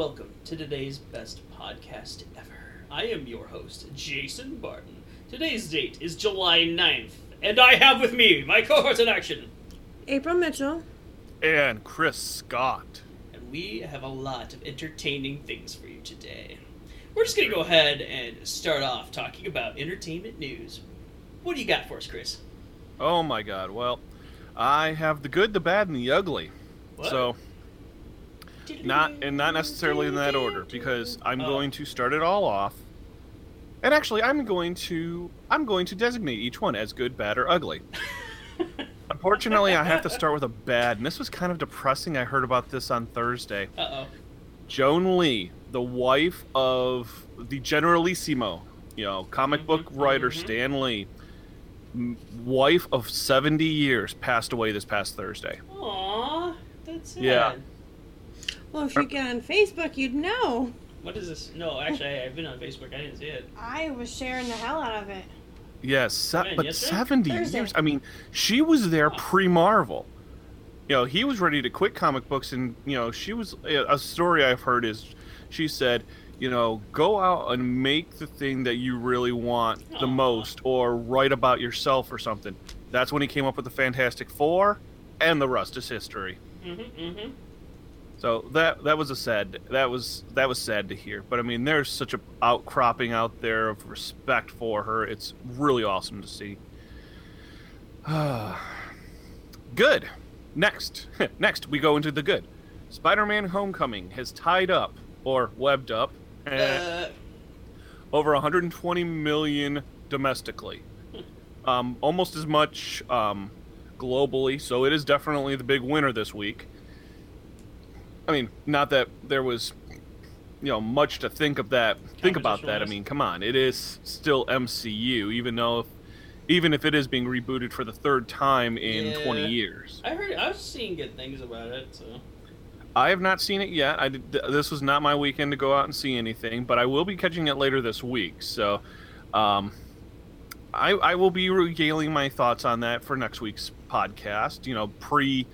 Hello, and welcome to today's best podcast ever. I am your host, Jason Barton. Today's date is July 9th, and I have with me my cohort in action. April Mitchell. And Chris Scott. And we have a lot of entertaining things for you today. We're just gonna go ahead and start off talking about entertainment news. What do you got for us, Chris? Oh my god, well, I have the good, the bad, and the ugly. What? So, not and not necessarily in that order because I'm Oh. going to start it all off. And actually, I'm going to I'm going to designate each one as good, bad, or ugly. Unfortunately, I have to start with a bad, and this was kind of depressing. I heard about this on Thursday. Uh oh. Joan Lee, the wife of the Generalissimo, you know, comic book Mhm, writer mhm. Stan Lee, wife of 70 years, passed away this past Thursday. Aw, that's sad. Yeah. Well, if you get on Facebook, you'd know. What is this? No, actually, I, I've been on Facebook. I didn't see it. I was sharing the hell out of it. Yes, se- When, but yesterday? 70 Thursday. years. I mean, she was there Wow. pre Marvel. You know, he was ready to quit comic books, and, you know, she was. A story I've heard is she said, you know, go out and make the thing that you really want the Aw. most, or write about yourself or something. That's when he came up with the Fantastic Four, and the rest is history. Mm-hmm, mm-hmm. So that that was a sad that was that was sad to hear. But I mean, there's such a outcropping out there of respect for her. It's really awesome to see. good. Next, next we go into the good. Spider-Man: Homecoming has tied up or webbed up eh, Uh, over 120 million domestically, um, almost as much um, globally. So it is definitely the big winner this week. I mean, not that there was, you know, much to think of that. Think about that. I mean, come on, it is still MCU, even though, even if it is being rebooted for the third time in Yeah. 20 years. I heard I was seeing good things about it. So I have not seen it yet. I did, this was not my weekend to go out and see anything, but I will be catching it later this week. So, um, I, I will be regaling my thoughts on that for next week's podcast. You know, pre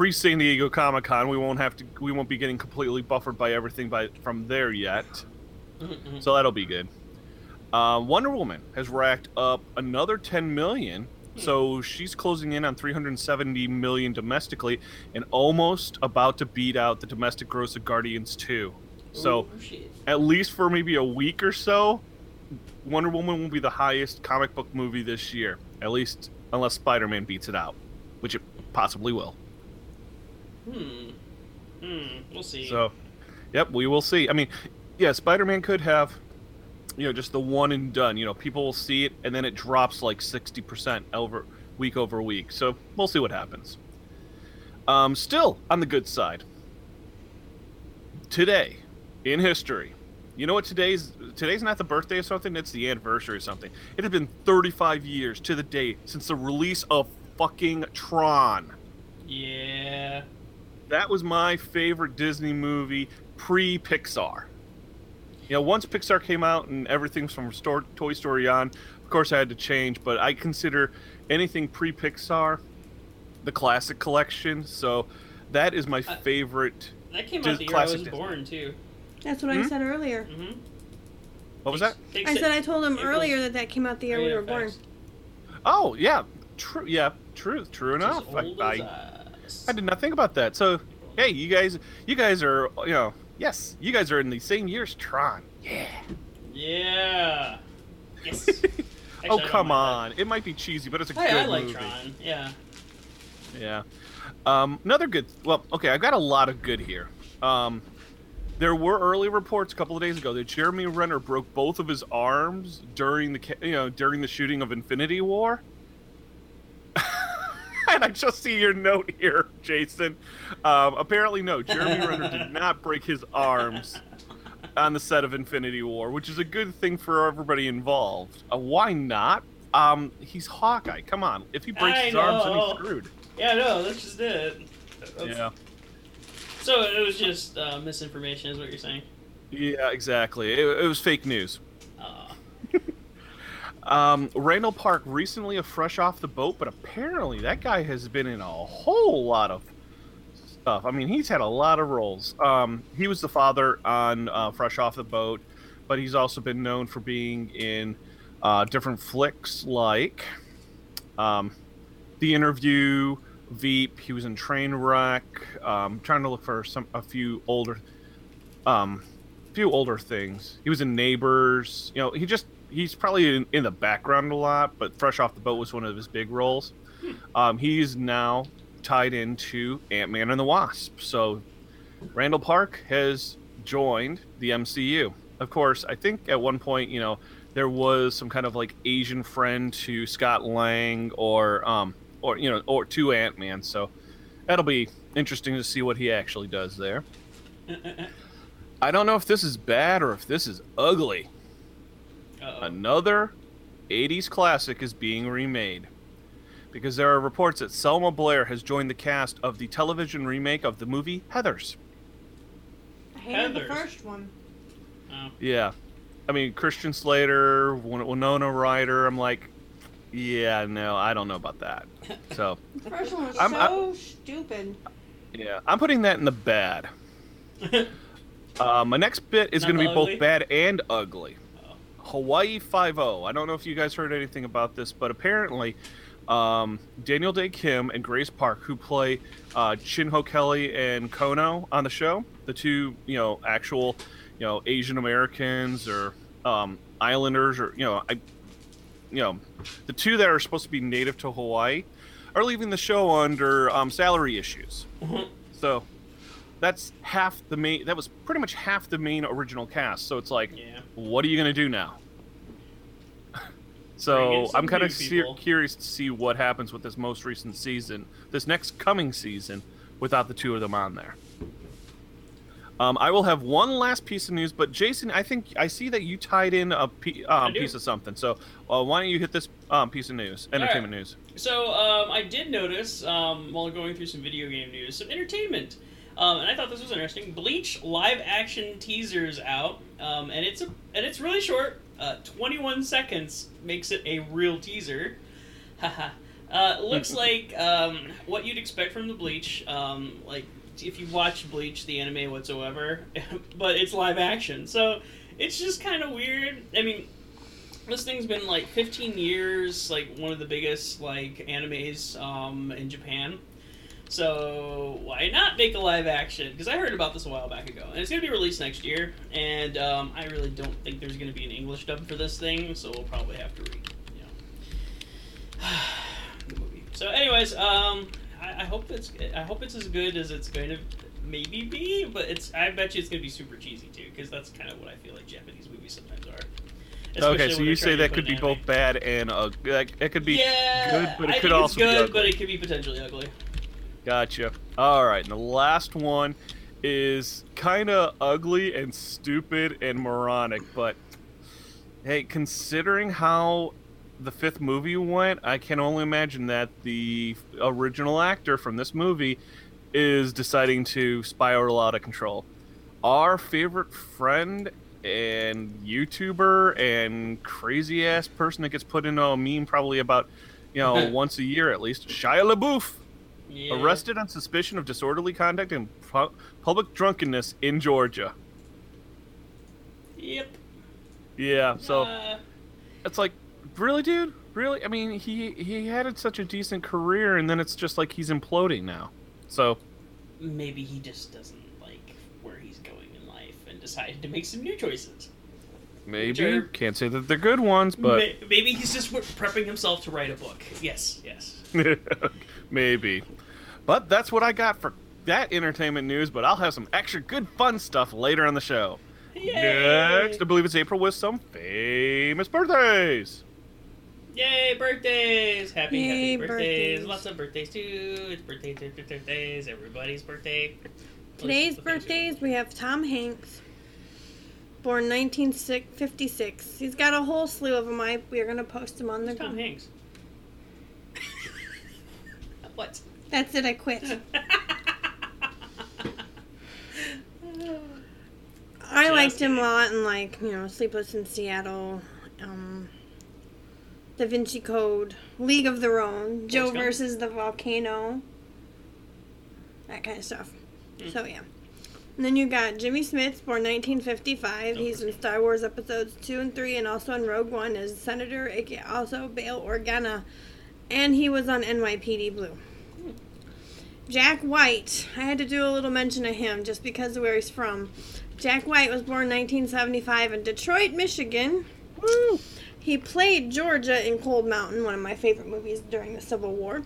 pre San Diego Comic Con, we won't have to we won't be getting completely buffered by everything by from there yet. Mhm. So that'll be good. Uh, Wonder Woman has racked up another 10 million. So she's closing in on 370 million domestically and almost about to beat out the domestic gross of Guardians 2. So Ooh, at least for maybe a week or so, Wonder Woman will be the highest comic book movie this year. At least unless Spider-Man beats it out, which it possibly will. Hmm. Hmm. We'll see. So, yep, we will see. I mean, yeah, Spider Man could have, you know, just the one and done. You know, people will see it and then it drops like 60% over week over week. So we'll see what happens. Um, still on the good side. Today, in history, you know what today's today's not the birthday of something, it's the anniversary of something. It has been 35 years to the date since the release of fucking Tron. yeah. That was my favorite Disney movie pre Pixar. You know, once Pixar came out and everything from Stor- Toy Story on, of course I had to change, but I consider anything pre Pixar the classic collection. So that is my I- favorite. That came Just out the year I was Disney. born too. That's what Hmm? I said earlier. Mm-hmm. What was that? I said I told him earlier that that came out the year we were born. Oh, yeah. True. Yeah, true. True enough. As old I, as I, I did not think about that. So, hey, you guys, you guys are, you know, yes, you guys are in the same year as Tron. Yeah. Yeah. Yes. oh Actually, don't come on! It might be cheesy, but it's a that. good Hey, I like movie. Tron. Yeah. Yeah. Um, another good. Well, okay, I've got a lot of good here. Um, there were early reports a couple of days ago that Jeremy Renner broke both of his arms during the you know during the shooting of Infinity War. And I just see your note here, Jason. Um, apparently, no. Jeremy Renner did not break his arms on the set of Infinity War, which is a good thing for everybody involved. Uh, why not? Um, he's Hawkeye. Come on. If he breaks I his arms, then he's screwed. Yeah, no, that's just it. That's- Yeah. So it was just uh, misinformation, is what you're saying? Yeah, exactly. It, it was fake news. Uh, Um, Randall Park recently a fresh off the boat, but apparently that guy has been in a whole lot of stuff. I mean, he's had a lot of roles. Um, he was the father on uh, Fresh Off the Boat, but he's also been known for being in uh, different flicks like um, The Interview, Veep. He was in Trainwreck. Um, trying to look for some a few older, um, few older things. He was in Neighbors. You know, he just he's probably in, in the background a lot, but Fresh Off the Boat was one of his big roles. Um, he's now tied into Ant Man and the Wasp. So Randall Park has joined the MCU. Of course, I think at one point, you know, there was some kind of like Asian friend to Scott Lang or um or you know or to Ant Man. So that'll be interesting to see what he actually does there. I don't know if this is bad or if this is ugly. Uh-oh. Another 80s classic is being remade. Because there are reports that Selma Blair has joined the cast of the television remake of the movie Heathers. I hated the Heathers. first one. Oh. Yeah. I mean, Christian Slater, Win- Winona Ryder. I'm like, yeah, no, I don't know about that. So, The first one was I'm- so stupid. yeah, I'm putting that in the bad. Uh, my next bit is going to be the both bad and ugly. Oh. Hawaii Five O. I don't know if you guys heard anything about this, but apparently, um, Daniel Dae Kim and Grace Park, who play uh, Chin Ho Kelly and Kono on the show, the two you know actual you know Asian Americans or um, Islanders or you know I, you know the two that are supposed to be native to Hawaii, are leaving the show under um, salary issues. So that's half the main. That was pretty much half the main original cast. So it's like, yeah. what are you gonna do now? So I'm kind of curious to see what happens with this most recent season, this next coming season, without the two of them on there. Um, I will have one last piece of news, but Jason, I think I see that you tied in a pe- um, piece of something. So uh, why don't you hit this um, piece of news, entertainment news? So um, I did notice um, while going through some video game news, some entertainment, um, and I thought this was interesting. Bleach live action teasers out, um, and it's a and it's really short. Uh, Twenty one seconds makes it a real teaser. Haha. uh, looks like um, what you'd expect from the Bleach. Um, like if you watch Bleach, the anime whatsoever, but it's live action, so it's just kind of weird. I mean, this thing's been like 15 years, like one of the biggest like animes um, in Japan. So why not make a live action? Because I heard about this a while back ago, and it's gonna be released next year. And um, I really don't think there's gonna be an English dub for this thing, so we'll probably have to read, you know, the movie. So, anyways, um, I, I hope it's I hope it's as good as it's going to maybe be, but it's I bet you it's gonna be super cheesy too, because that's kind of what I feel like Japanese movies sometimes are. Okay, so you say that could be both bad and uh, it could be yeah, good, but it I could also it's be ugly. but it could be potentially ugly. Gotcha. All right, and the last one is kind of ugly and stupid and moronic, but hey, considering how the fifth movie went, I can only imagine that the original actor from this movie is deciding to spiral out of control. Our favorite friend and YouTuber and crazy ass person that gets put into a meme probably about, you know, once a year at least, Shia LaBeouf Yeah. arrested on suspicion of disorderly conduct and pu- public drunkenness in Georgia. Yep. Yeah, so Uh, it's like, really, dude? Really? I mean, he he had such a decent career, and then it's just like he's imploding now. So maybe he just doesn't like where he's going in life and decided to make some new choices. maybe Sure. can't say that they're good ones, but May- maybe he's just prepping himself to write a book. Yes, yes. maybe. But that's what I got for that entertainment news. But I'll have some extra good fun stuff later on the show. Yay! Next, I believe it's April with some famous birthdays. Yay, birthdays! Happy, Yay, happy birthdays. birthdays. Lots of birthdays too. It's birthdays, birthdays, birthdays. Everybody's birthday. Today's Let's- let's- birthdays, we have Tom Hanks, born 1956. He's got a whole slew of them. I we are gonna post them on the. Who's Tom Hanks. what? That's it. I quit. I Just liked him a lot in like you know Sleepless in Seattle, um, Da Vinci Code, League of Their Own, Joe versus the Volcano. that kind of stuff. So yeah. And then you got Jimmy Smits, born 1955. He's in Star Wars episodes two and three, and also in Rogue One as Senator, aka also Bail Organa, and he was on NYPD Blue. Jack White, I had to do a little mention of him just because of where he's from. Jack White was born 1975 in Detroit, Michigan. Woo! He played Georgia in Cold Mountain, one of my favorite movies during the Civil War.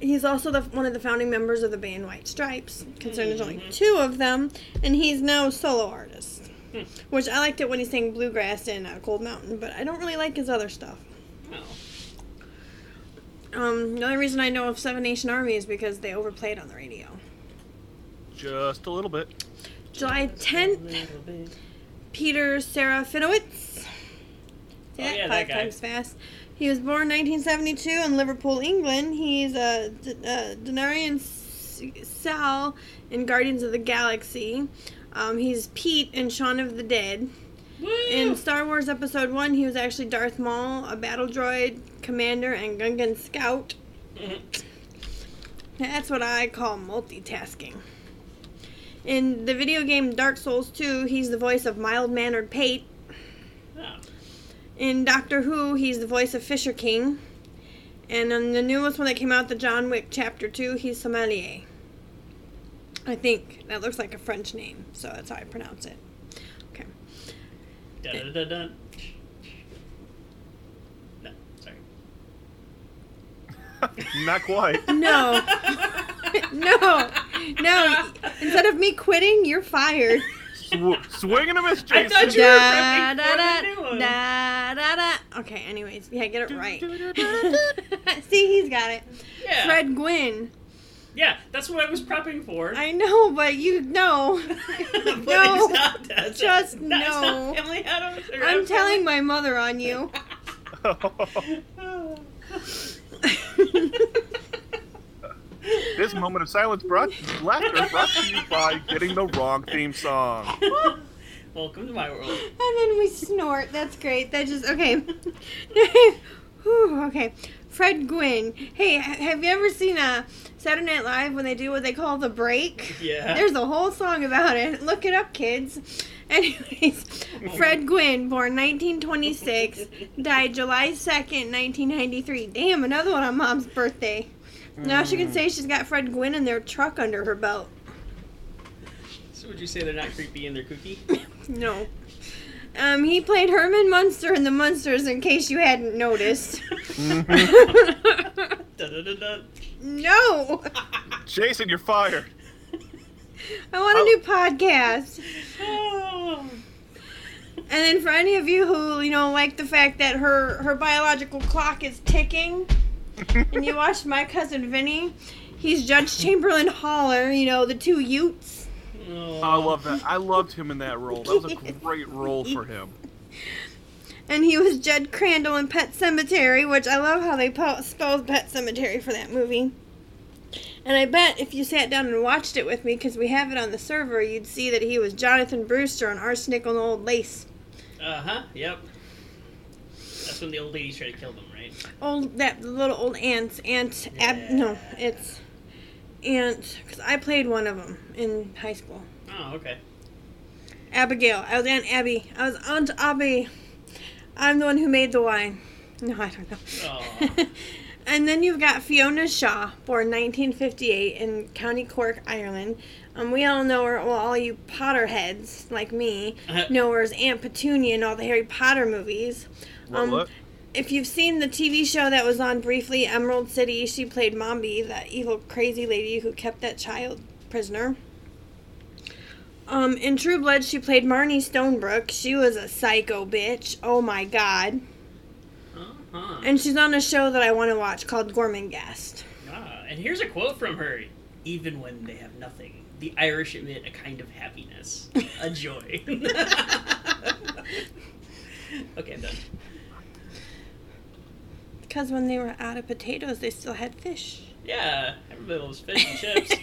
He's also the, one of the founding members of the band White Stripes, considering there's only two of them, and he's now solo artist. Hmm. Which I liked it when he sang bluegrass in uh, Cold Mountain, but I don't really like his other stuff. Oh. Um, the only reason I know of Seven Nation Army is because they overplayed on the radio. Just a little bit. July 10th, Peter Serafinowicz. See Oh, that? yeah, that Five guy. times fast. He was born 1972 in Liverpool, England. He's a D- uh, Denarian S- Sal in Guardians of the Galaxy. Um, he's Pete in Shaun of the Dead. Woo! In Star Wars Episode 1, he was actually Darth Maul, a battle droid, commander, and Gungan scout. That's what I call multitasking. In the video game Dark Souls 2, he's the voice of mild mannered Pate. Oh. In Doctor Who, he's the voice of Fisher King. And in the newest one that came out, the John Wick Chapter 2, he's Sommelier. I think that looks like a French name, so that's how I pronounce it. Okay. Dun, dun, dun. No, sorry. Not quite. No. no. No. Instead of me quitting, you're fired. Sw- swing and a miss, I Jason. thought you- Da, prepping da, for da, new one. da, da, da. Okay, anyways. Yeah, get it right. See, he's got it. Yeah. Fred Gwynne. Yeah, that's what I was prepping for. I know, but you know. but no. not that. Just that's no. Not Family Adams. I'm Adams telling my mother on you. Oh. Family. this moment of silence brought laughter brought to you by getting the wrong theme song. Welcome to my world. And then we snort. That's great. That just okay. Whew, okay. Fred Gwynne. Hey, have you ever seen a Saturday Night Live when they do what they call the break? Yeah. There's a whole song about it. Look it up, kids. Anyways, Fred Gwynne, born 1926, died July 2nd, 1993. Damn, another one on Mom's birthday. Now she can say she's got Fred Gwynne in their truck under her belt. So would you say they're not creepy and they're kooky? No. Um, he played Herman Munster in the Munsters, in case you hadn't noticed. Dun, dun, dun, dun. no! Jason, you're fired. I want a new podcast. And then for any of you who, you know, like the fact that her, her biological clock is ticking, and you watched My Cousin Vinny, he's Judge Chamberlain Holler, you know, the two Utes. Oh. I love that. I loved him in that role. That was a great role for him. And he was Jed Crandall in Pet Sematary, which I love how they po- spelled Pet Sematary for that movie. And I bet if you sat down and watched it with me, because we have it on the server, you'd see that he was Jonathan Brewster on Arsenic and Old Lace. Uh huh. Yep. That's when the old ladies try to kill them, right? Old that little old ants, Aunt Ab. No, it's Aunt. Because I played one of them in high school. Oh, okay. Abigail. I was Aunt Abby. I was Aunt Abby. I'm the one who made the wine. No, I don't know. And then you've got Fiona Shaw, born 1958 in County Cork, Ireland. Um, we all know her, well, all you Potterheads like me know her as Aunt Petunia in all the Harry Potter movies. What, Um, what? If you've seen the TV show that was on briefly, Emerald City, she played Mombi, that evil, crazy lady who kept that child prisoner. Um, in True Blood, she played Marnie Stonebrook. She was a psycho bitch. Oh my god. Uh-huh. And she's on a show that I want to watch called Gormenghast. Ah, and here's a quote from her Even when they have nothing, the Irish emit a kind of happiness, a joy. okay, I'm done. Because when they were out of potatoes, they still had fish. Yeah, everybody loves fish and chips.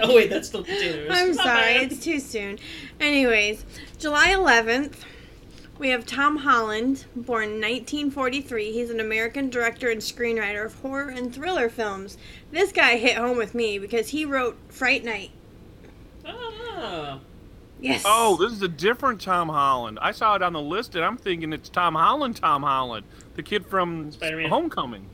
oh, wait, that's still potatoes. I'm sorry, it's too soon. Anyways, July 11th, We have Tom Holland, born 1943. He's an American director and screenwriter of horror and thriller films. This guy hit home with me because he wrote Fright Night. Ah. Yes. Oh, this is a different Tom Holland. I saw it on the list, and I'm thinking it's Tom Holland. Tom Holland, the kid from Spider-Man. Homecoming.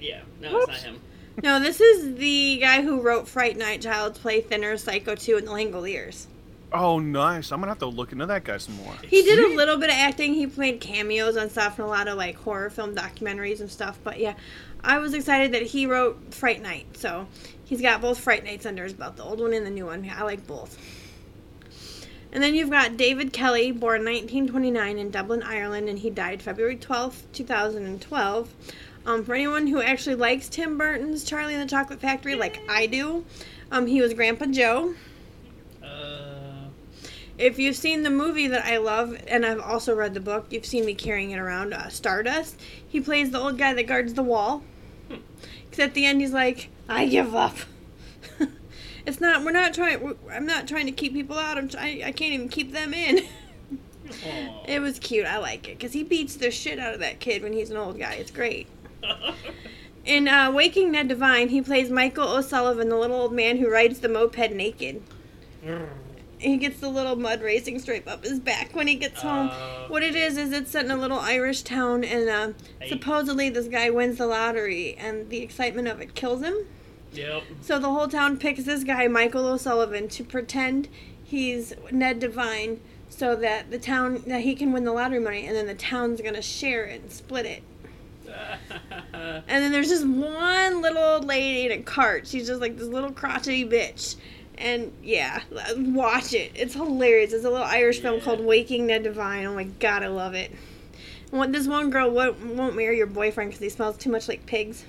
Yeah, no, it's not him. No, this is the guy who wrote Fright Night, Child's Play, Thinner, Psycho 2, and The Langoliers. Oh, nice. I'm gonna have to look into that guy some more. He did a little bit of acting. He played cameos on stuff and a lot of like horror film documentaries and stuff. But yeah, I was excited that he wrote Fright Night. So he's got both Fright Nights under his belt, the old one and the new one. I like both. And then you've got David Kelly, born 1929 in Dublin, Ireland, and he died February 12, 2012. Um, for anyone who actually likes Tim Burton's Charlie and the Chocolate Factory, like I do, um, he was Grandpa Joe. Uh, If you've seen the movie that I love, and I've also read the book, you've seen me carrying it around, uh, Stardust. He plays the old guy that guards the wall. Because at the end, he's like, "I give up." it's not. We're not trying. we're- I'm not trying to keep people out. I'm. I can't even keep them in. it was cute. I like it because he beats the shit out of that kid when he's an old guy. It's great. In uh, Waking Ned Devine, he plays Michael O'Sullivan, the little old man who rides the moped naked. He gets the little mud racing stripe up his back when he gets home. Uh, What it is is it's set in a little Irish town, and uh, Hey. supposedly this guy wins the lottery, and the excitement of it kills him. Yep. So the whole town picks this guy, Michael O'Sullivan, to pretend he's Ned Devine, so that the town that he can win the lottery money, and then the town's gonna share it and split it. And then there's just one little old lady in a cart. She's just like this little crotchety bitch. And yeah, watch it. It's hilarious. It's a little Irish film called Waking Ned Devine. Oh my god, I love it. What this one girl won't, won't marry your boyfriend because he smells too much like pigs.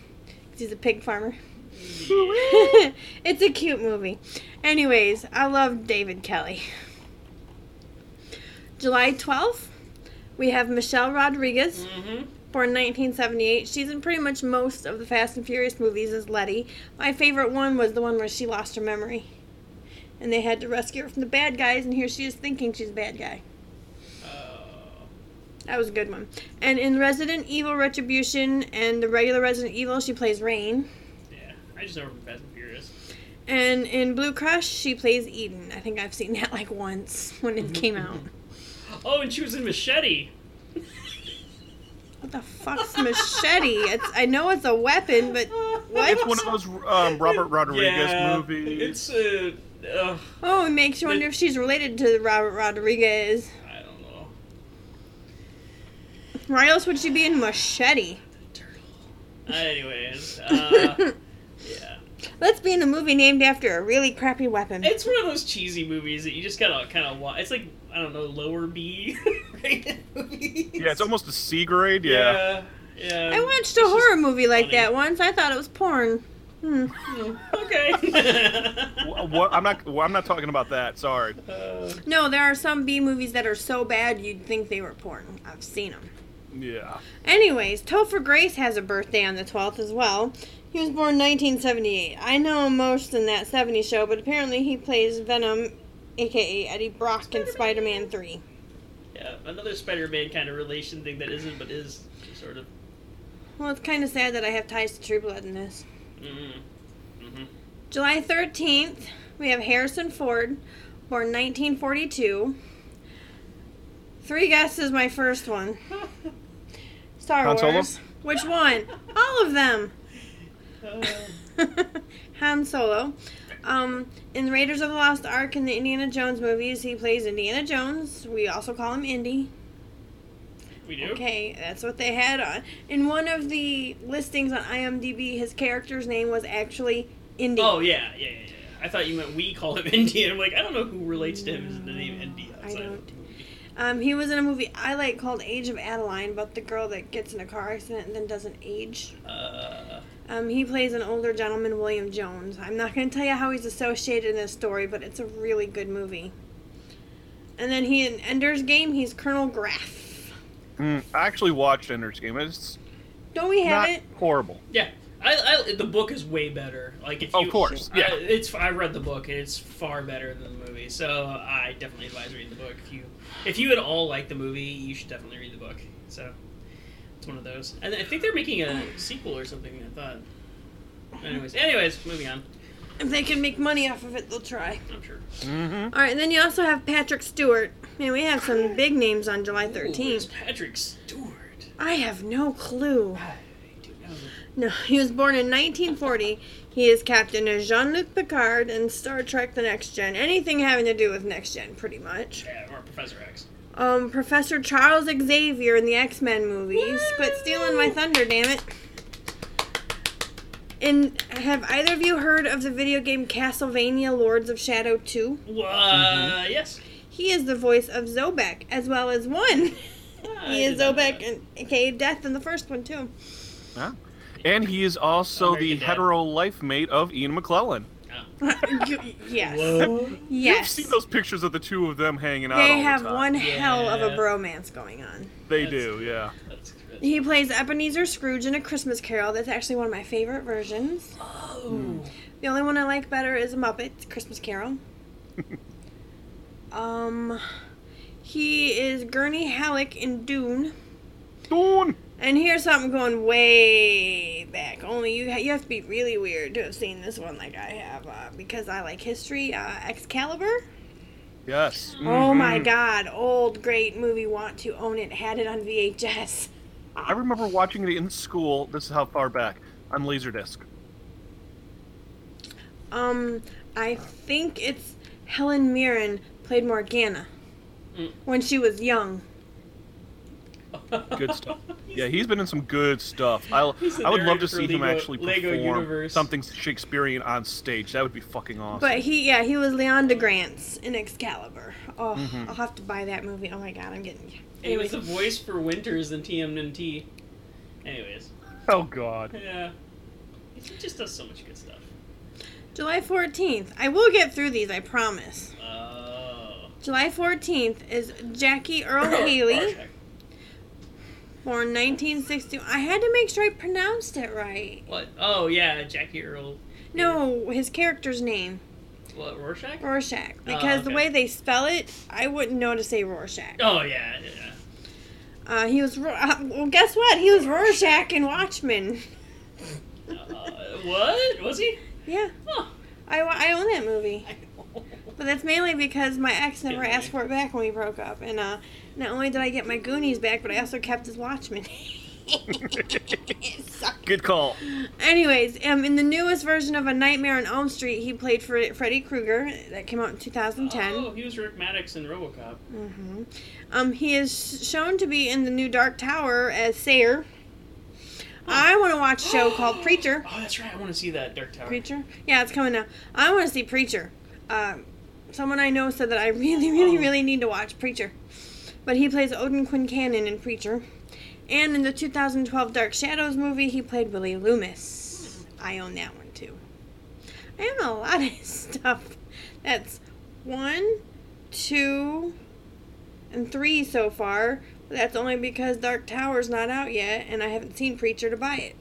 Cause he's a pig farmer. it's a cute movie. Anyways, I love David Kelly. July 12th, we have Michelle Rodriguez mm-hmm. born 1978. She's in pretty much most of the Fast and Furious movies as Letty. My favorite one was the one where she lost her memory. And they had to rescue her from the bad guys, and here she is thinking she's a bad guy. Uh, That was a good one. And in Resident Evil Retribution and the regular Resident Evil, she plays Rain. yeah, I just know her from Fast and Furious. And in Blue Crush, she plays Eden. I think I've seen that like once when it came out. Oh, and she was in Machete. What the fuck's machete? It's I know it's a weapon, but what? It's one of those um, Robert Rodriguez yeah, movies. It's uh, uh, Oh, it makes you wonder if she's related to Robert Rodriguez. I don't know. Why else would she be in Machete? Turtle. Uh, anyways, uh, yeah, Let's be in a movie named after a really crappy weapon. it's one of those cheesy movies that you just gotta kind of watch. It's like I don't know, lower B rated movies. yeah, it's almost a C grade. Yeah. yeah, yeah. I watched a horror movie like funny. that once. I thought it was porn. Hmm. Okay. Wha- what, I'm not. well, I'm not talking about that. Sorry. Uh, No, there are some B movies that are so bad you'd think they were porn. I've seen them. Yeah. Anyways, Topher Grace has a birthday on the 12th as well. He was born 1978. I know him most in that 70s show, but apparently he plays Venom, aka Eddie Brock, in Spider Man 3. yeah, another Spider-Man kind of relation thing that isn't, but is sort of. Well, it's kind of sad that I have ties to True Blood in this. Mm-hmm. Mm-hmm. July 13th, we have Harrison Ford, born 1942. Three guesses, my first one. Star Han Solo? Wars. Which one? All of them. Uh, Han Solo. Um, in Raiders of the Lost Ark and the Indiana Jones movies, he plays Indiana Jones. We also call him Indy. We do. Okay, that's what they had on. In one of the listings on IMDb, his character's name was actually Indy. Oh yeah, yeah, yeah, yeah. I thought you meant we call him Indy. I'm like, I don't know who relates to him as the name Indy. I don't. Um, he was in a movie I like called Age of Adaline about the girl that gets in a car accident and then doesn't age. Uh, Um, he plays an older gentleman, William Jones. I'm not going to tell you how he's associated in this story, but it's a really good movie. And then he in Ender's Game, he's Colonel Graff. Mm, I actually watched Ender's Game. It's Don't we have not it? horrible. yeah, I, I the book is way better. Like if you, Of course, yeah. I, it's I read the book and it's far better than the movie. So I definitely advise reading the book. If you if you at all like the movie, you should definitely read the book. So it's one of those. And I think they're making a sequel or something. I thought. Anyways, anyways, moving on. If they can make money off of it, they'll try. I'm sure. Mm-hmm. All right, and then you also have Patrick Stewart. Man, we have some big names on July Ooh, it's 13th. Patrick Stewart. I have no clue. I do know. No, he was born in 1940. He is Captain of Jean-Luc Picard in Star Trek: The Next Gen. Anything having to do with Next Gen, pretty much. Yeah, or Professor X. Um, Professor Charles Xavier in the X-Men movies. Quit stealing my thunder, damn it. And have either of you heard of the video game Castlevania Lords of Shadow 2? Uh, yes. He is the voice of Zobek, as well as one. Ah, I he is did Zobek, and aka Death in the first one too. And he is also oh, the American Dad. hetero life mate of Ian McKellen. Oh. You- yes. Whoa. Yes. You've seen those pictures of the two of them hanging out. They all have the time. one hell of a bromance going on. They That's- do, yeah. That's good. He plays Ebenezer Scrooge in A Christmas Carol. That's actually one of my favorite versions. Oh. The only one I like better is a Muppet Christmas Carol. um, he is Gurney Halleck in Dune. Dawn. And here's something going way back. Only you ha- you have to be really weird to have seen this one like I have, uh, because I like history. Uh, Excalibur. Yes. Oh my Mhm. God! Old great movie. Want to own it? Had it on VHS. I remember watching it in school. This is how far back on Laserdisc. Um, I think it's Helen Mirren played Morgana Mm. when she was young. Good stuff. Yeah, he's been in some good stuff. I I would love to for see him actually Lego perform something Shakespearean on stage. That would be fucking awesome. But he, yeah, he was Leondegrance in Excalibur. Oh, Mhm. I'll have to buy that movie. Oh my God, I'm getting. He was the voice for Winters in TMNT. Anyways, oh god. yeah. He just does so much good stuff. July 14th. I will get through these. I promise. Oh. July 14th is Jackie Earle Haley, born 1960. I had to make sure I pronounced it right. What? Oh yeah, Jackie Earle. No, his character's name, What Rorschach? Rorschach. Because the okay. way they spell it, I wouldn't know to say Rorschach. Oh yeah, yeah. Uh, he was. Ro- Uh, well, guess what? He was Rorschach in Watchmen. Uh, what was he? Yeah, Huh. I, I own that movie. I. But that's mainly because my ex never asked for it back when we broke up. And uh, not only did I get my Goonies back, but I also kept his Watchmen. Good call. Anyways, um, in the newest version of A Nightmare on Elm Street, he played Fre- Freddy Krueger. That came out in 2010. Oh, he was Rick Maddox in RoboCop. Mm-hmm. Um, he is shown to be in the new Dark Tower as Sayer. I want to watch a show called Preacher. Oh, that's right. I want to see that Dark Tower. Preacher? Yeah, it's coming now. I want to see Preacher. Um, someone I know said that I really, really, Oh. really need to watch Preacher. But he plays Odin Quincannon in Preacher. And in the 2012 Dark Shadows movie, he played Willie Loomis. I own that one too. I own a lot of stuff. That's one, two, and three so far. But that's only because Dark Tower's not out yet, and I haven't seen Preacher to buy it.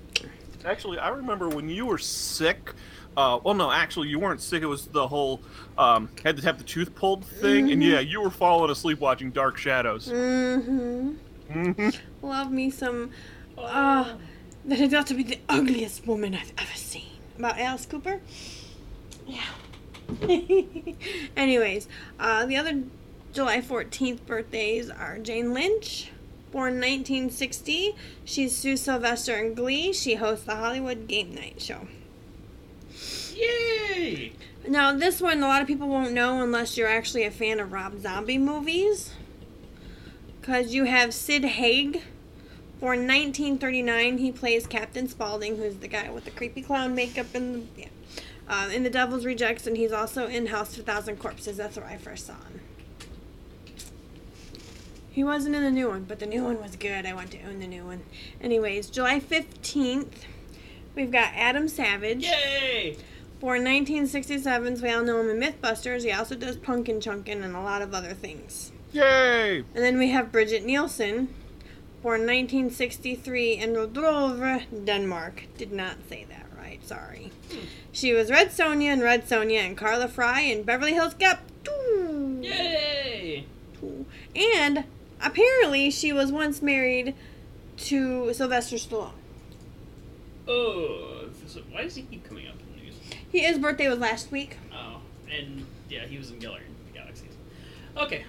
Actually, I remember when you were sick. Uh, well, no, actually, you weren't sick. It was the whole um, had to have the tooth pulled thing, and Mhm. yeah, you were falling asleep watching Dark Shadows. Mm-hmm. hmm Love me some. Uh, that is got to be the ugliest woman I've ever seen. About Alice Cooper? Yeah. Anyways, uh, the other July 14th birthdays are Jane Lynch, born 1960. She's Sue Sylvester in Glee. She hosts the Hollywood Game Night Show. Yay! Now, this one, a lot of people won't know unless you're actually a fan of Rob Zombie movies. Because you have Sid Haig. For 1939, he plays Captain Spaulding, who's the guy with the creepy clown makeup and the, yeah. Uh, in The Devil's Rejects, and he's also in House of a Thousand Corpses. That's where I first saw him. He wasn't in the new one, but the new one was good. I want to own the new one. Anyways, July 15th, we've got Adam Savage. Yay! Born 1967, we all know him in Mythbusters. He also does Punkin' Chunkin' and a lot of other things. Yay! And then we have Brigitte Nielsen, born 1963 in Rodrove, Denmark. Did not say that right, sorry. She was Red Sonja and Red Sonja and Karla Fry in Beverly Hills Cop. Two. Yay! And apparently she was once married to Sylvester Stallone. Oh, so why does he keep coming up in the news? He, his birthday was last week. Oh, and yeah, he was in Guardians of the Galaxies. Okay.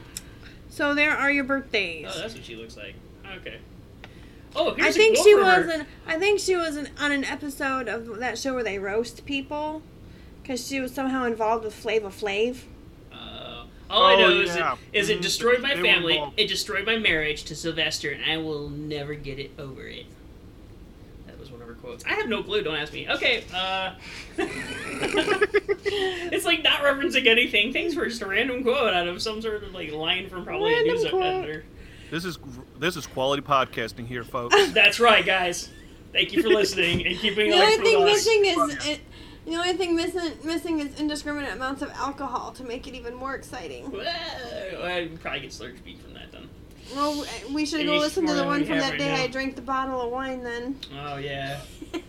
So there are your birthdays. Oh, that's what she looks like. Okay. Oh, I here's a think quote she from her. was an, I think she was an, on an episode of that show where they roast people because she was somehow involved with Flava Flav. Uh, all I Oh, know is, it, is it Mhm. destroyed my They family, it destroyed my marriage to Sylvester, and I will never get it over it. That was one of her quotes. I have no clue, don't ask me. Okay, uh. it's like not referencing anything. Thanks for just a random quote out of some sort of like line from probably Random a news quote. editor. This is this is quality podcasting here, folks. That's right, guys. Thank you for listening and keeping The up only with thing missing is it, the only thing missing missing is indiscriminate amounts of alcohol to make it even more exciting. Well, I probably get slurred speak from that then. Well, we should go listen to the one from that right day now. I drank the bottle of wine. Then. Oh yeah.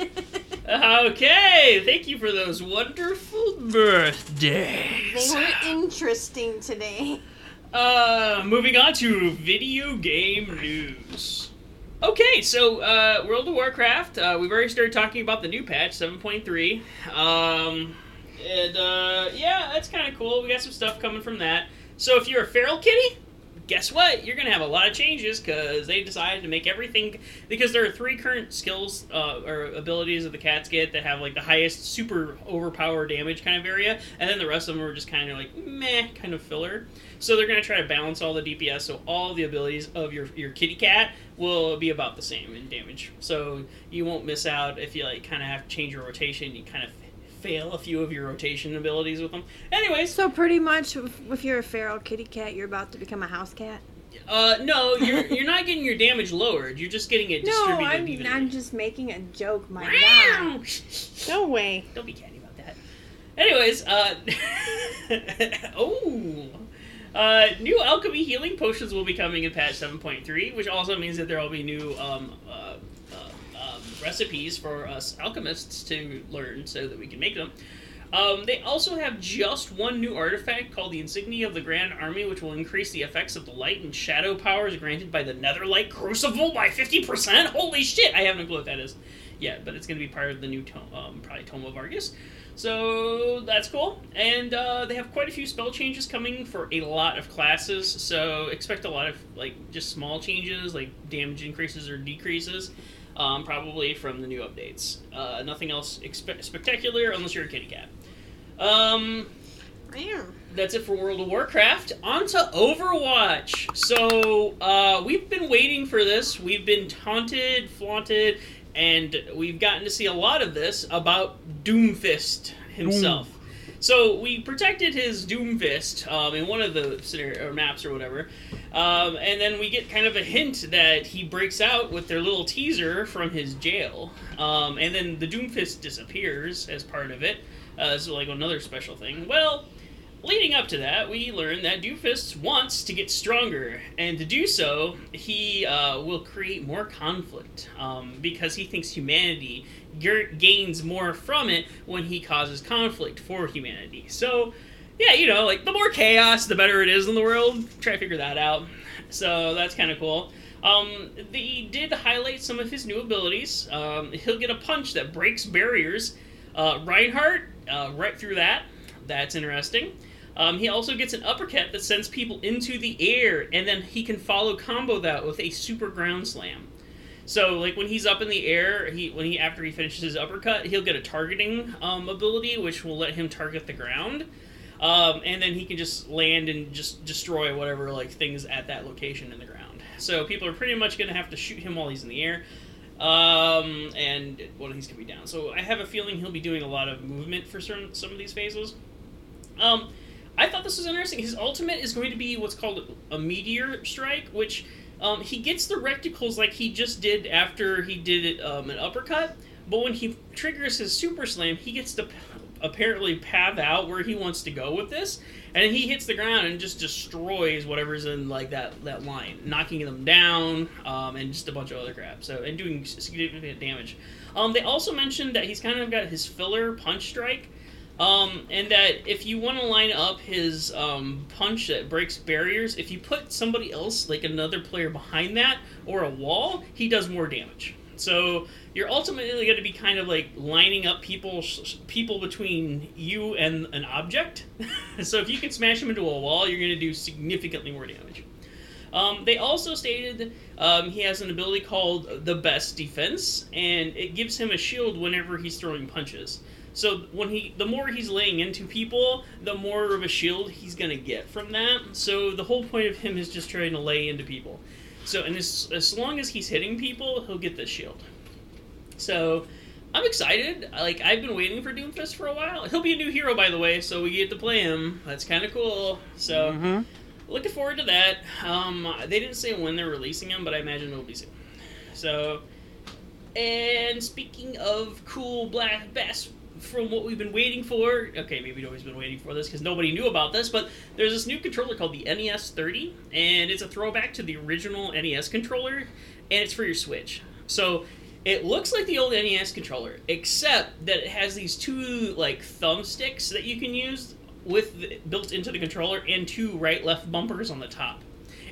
Okay, thank you for those wonderful birthdays. They were interesting today. Uh, moving on to video game news. Okay, so uh, World of Warcraft. Uh, we've already started talking about the new patch 7.3. Um, and uh, yeah, that's kind of cool. We got some stuff coming from that. So if you're a feral kitty, guess what? You're gonna have a lot of changes because they decided to make everything because there are three current skills uh, or abilities that the cats get that have like the highest super overpower damage kind of area, and then the rest of them are just kind of like meh kind of filler. So they're gonna try to balance all the DPS, so all the abilities of your your kitty cat will be about the same in damage. So you won't miss out if you like kind of have to change your rotation. You kind of fail a few of your rotation abilities with them. Anyways, So pretty much, if, you're a feral kitty cat, you're about to become a house cat. uh, no, you're you're not getting your damage lowered. You're just getting it distributed. No, I'm, evenly. I'm just making a joke. My God. No way. Don't be catty about that. Anyways, uh, oh, uh, new alchemy healing potions will be coming in patch 7.3, which also means that there will be new um, uh, recipes for us alchemists to learn so that we can make them. Um, they also have just one new artifact called the Insignia of the Grand Army, which will increase the effects of the light and shadow powers granted by the Netherlight Crucible by 50%. Holy shit! I have no clue what that is yet, but it's going to be part of the new tome, um, probably Tome of Argus. So that's cool. And uh, they have quite a few spell changes coming for a lot of classes, so expect a lot of like just small changes, like damage increases or decreases. Um, probably from the new updates. Uh, nothing else expe- spectacular unless you're a kitty cat. Um, Meow. that's it for World of Warcraft. On to Overwatch. So, uh, we've been waiting for this. We've been taunted, flaunted, and we've gotten to see a lot of this about Doomfist himself. So we protected his Doomfist um, in one of the scenario or maps or whatever, um, and then we get kind of a hint that he breaks out with their little teaser from his jail, um, and then the Doomfist disappears as part of it. Uh, so like another special thing. Well, leading up to that, we learn that Doomfist wants to get stronger, and to do so, he uh, will create more conflict um, because he thinks humanity g- gains more from it when he causes conflict for humanity. So, yeah, you know, like the more chaos, the better it is in the world. Try to figure that out. So that's kind of cool. Um, they did highlight some of his new abilities. Um, he'll get a punch that breaks barriers. Uh, Reinhardt, uh, right through that. That's interesting. Um, he also gets an uppercut that sends people into the air, and then he can follow combo that with a super ground slam. So, like when he's up in the air, he when he after he finishes his uppercut, he'll get a targeting um, ability, which will let him target the ground, um, and then he can just land and just destroy whatever like things at that location in the ground. So people are pretty much going to have to shoot him while he's in the air, um, and well, he's going to be down. So I have a feeling he'll be doing a lot of movement for certain some of these phases. Um, I thought this was interesting. His ultimate is going to be what's called a meteor strike, which um, he gets the reticles like he just did after he did um, an uppercut. But when he triggers his super slam, he gets the apparently path out where he wants to go with this, and he hits the ground and just destroys whatever's in like that that line, knocking them down, um, and just a bunch of other crap. So and doing significant damage. Um, they also mentioned that he's kind of got his filler punch strike. Um, and that if you want to line up his um, punch that breaks barriers, if you put somebody else, like another player behind that or a wall, he does more damage. So you're ultimately going to be kind of like lining up people people between you and an object. so if you can smash them into a wall, you're going to do significantly more damage. Um, they also stated um, he has an ability called the best defense, and it gives him a shield whenever he's throwing punches. So when he, the more he's laying into people, the more of a shield he's gonna get from that. So the whole point of him is just trying to lay into people. So and as as long as he's hitting people, he'll get the shield. So I'm excited. Like I've been waiting for Doomfist for a while. He'll be a new hero, by the way, so we get to play him. That's kind of cool. So Mm-hmm. looking forward to that. Um, they didn't say when they're releasing him, but I imagine it'll be soon. So, and speaking of cool black bass from what we've been waiting for. Okay, maybe nobody's been waiting for this because nobody knew about this, but there's this new controller called the NES 30, and it's a throwback to the original NES controller, and it's for your Switch. So it looks like the old NES controller, except that it has these two like thumbsticks that you can use with the, built into the controller, and two right-left bumpers on the top,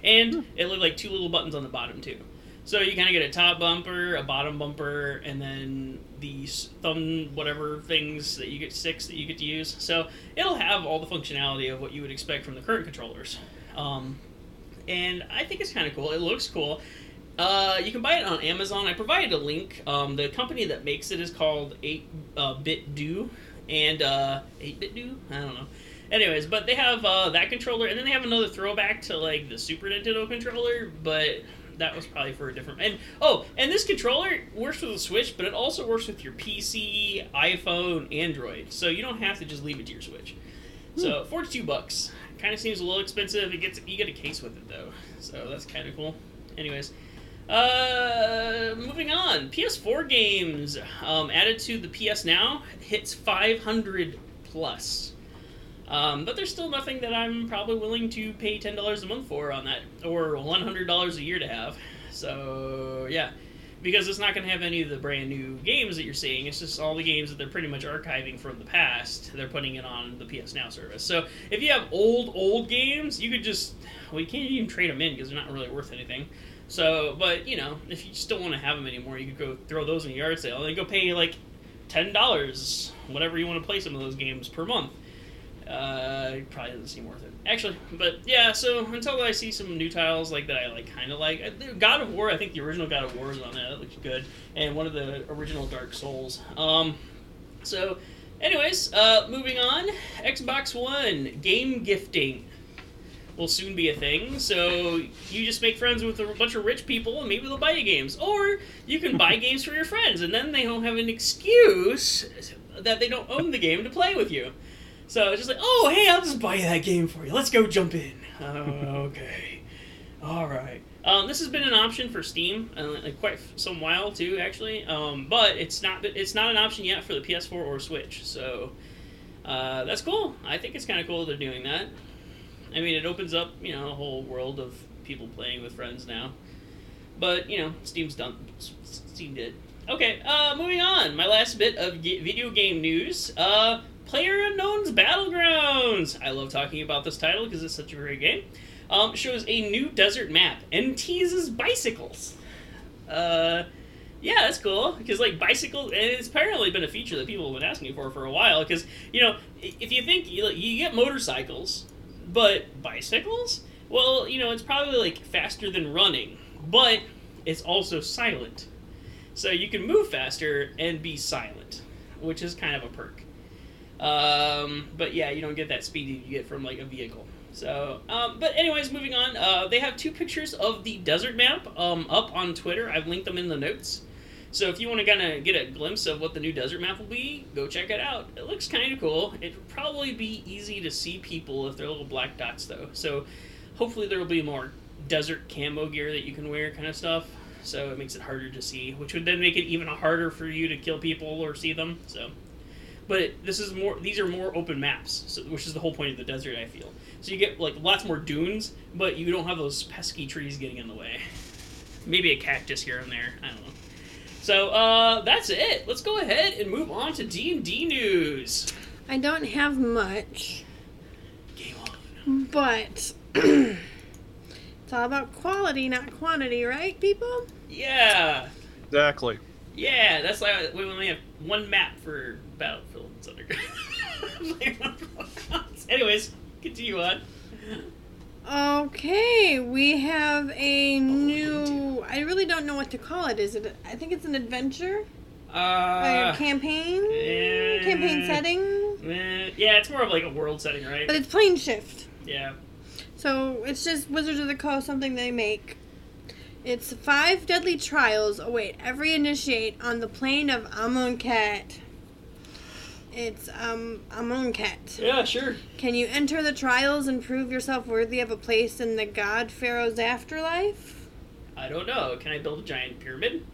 and it looked like two little buttons on the bottom too. So you kind of get a top bumper, a bottom bumper, and then these thumb whatever things that you get six that you get to use. So it'll have all the functionality of what you would expect from the current controllers. Um, and I think it's kind of cool. It looks cool. Uh, you can buy it on Amazon. I provided a link. Um, the company that makes it is called 8 uh, Bit Do. And uh, 8 Bit Do? I don't know. Anyways, but they have uh, that controller, and then they have another throwback to like the Super Nintendo controller, but that was probably for a different. And oh, and this controller works with the Switch, but it also works with your PC, iPhone, Android. So you don't have to just leave it to your Switch. So forty-two bucks. Kind of seems a little expensive. It gets you get a case with it though, so that's kind of cool. Anyways, uh, moving on. PS4 games um, added to the PS Now hits 500 plus. Um, but there's still nothing that I'm probably willing to pay ten dollars a month for on that, or one hundred dollars a year to have. So yeah, because it's not going to have any of the brand new games that you're seeing. It's just all the games that they're pretty much archiving from the past. They're putting it on the PS Now service. So if you have old old games, you could just well, you can't even trade them in because they're not really worth anything. So, but you know, if you just don't want to have them anymore, you could go throw those in a yard sale and go pay like ten dollars, whatever you want to play some of those games per month. Uh, probably doesn't seem worth it. Actually, but yeah. So until I see some new tiles like that, I like kind of like Uh, God of War. I think the original God of War is on that. That looks good, and one of the original Dark Souls. Um, so, anyways, uh, moving on. Xbox One game gifting will soon be a thing. So you just make friends with a bunch of rich people, and maybe they'll buy you games. Or you can buy games for your friends, and then they don't have an excuse that they don't own the game to play with you. So it's just like, oh, hey, I'll just buy you that game for you. Let's go jump in. Oh, okay. All right. Um, this has been an option for Steam, uh, like quite some while too, actually. Um, but it's not it's not an option yet for the PS4 or Switch. So uh, that's cool. I think it's kind of cool they're doing that. I mean, it opens up you know a whole world of people playing with friends now. But you know, Steam's done. Steam did. Okay, uh, moving on. My last bit of video game news. Uh, Player Unknown's Battlegrounds. I love talking about this title because it's such a great game. Um, shows a new desert map and teases bicycles. Uh, yeah, that's cool because like bicycles, and it's apparently been a feature that people have been asking for for a while. Because you know, if you think you, you get motorcycles, but bicycles, well, you know, it's probably like faster than running, but it's also silent. So you can move faster and be silent, which is kind of a perk. Um, but yeah, you don't get that speed you get from like a vehicle. So, um, but anyways, moving on. Uh, they have two pictures of the desert map um, up on Twitter. I've linked them in the notes. So if you want to kind of get a glimpse of what the new desert map will be, go check it out. It looks kind of cool. It'd probably be easy to see people if they're little black dots though. So hopefully there will be more desert camo gear that you can wear, kind of stuff. So it makes it harder to see, which would then make it even harder for you to kill people or see them. So but it, this is more. These are more open maps, so, which is the whole point of the desert. I feel so you get like lots more dunes, but you don't have those pesky trees getting in the way. Maybe a cactus here and there. I don't know. So uh, that's it. Let's go ahead and move on to D and D news. I don't have much, Game on. but it's all about quality, not quantity, right, people? Yeah, Exactly. yeah. That's why we only have one map for Battlefield Underground. Anyways, continue on. Okay, we have a new. I really don't know what to call it. Is it? I think it's an adventure, Uh, a campaign, eh. campaign setting, eh, yeah, it's more of like a world setting, right? but it's plane shift. Yeah. So it's just Wizards of the Coast, something they make. It's five deadly trials await every initiate on the plane of Amonkhet. It's um Amonkhet. Yeah, sure. Can you enter the trials and prove yourself worthy of a place in the god Pharaoh's afterlife? I don't know. Can I build a giant pyramid?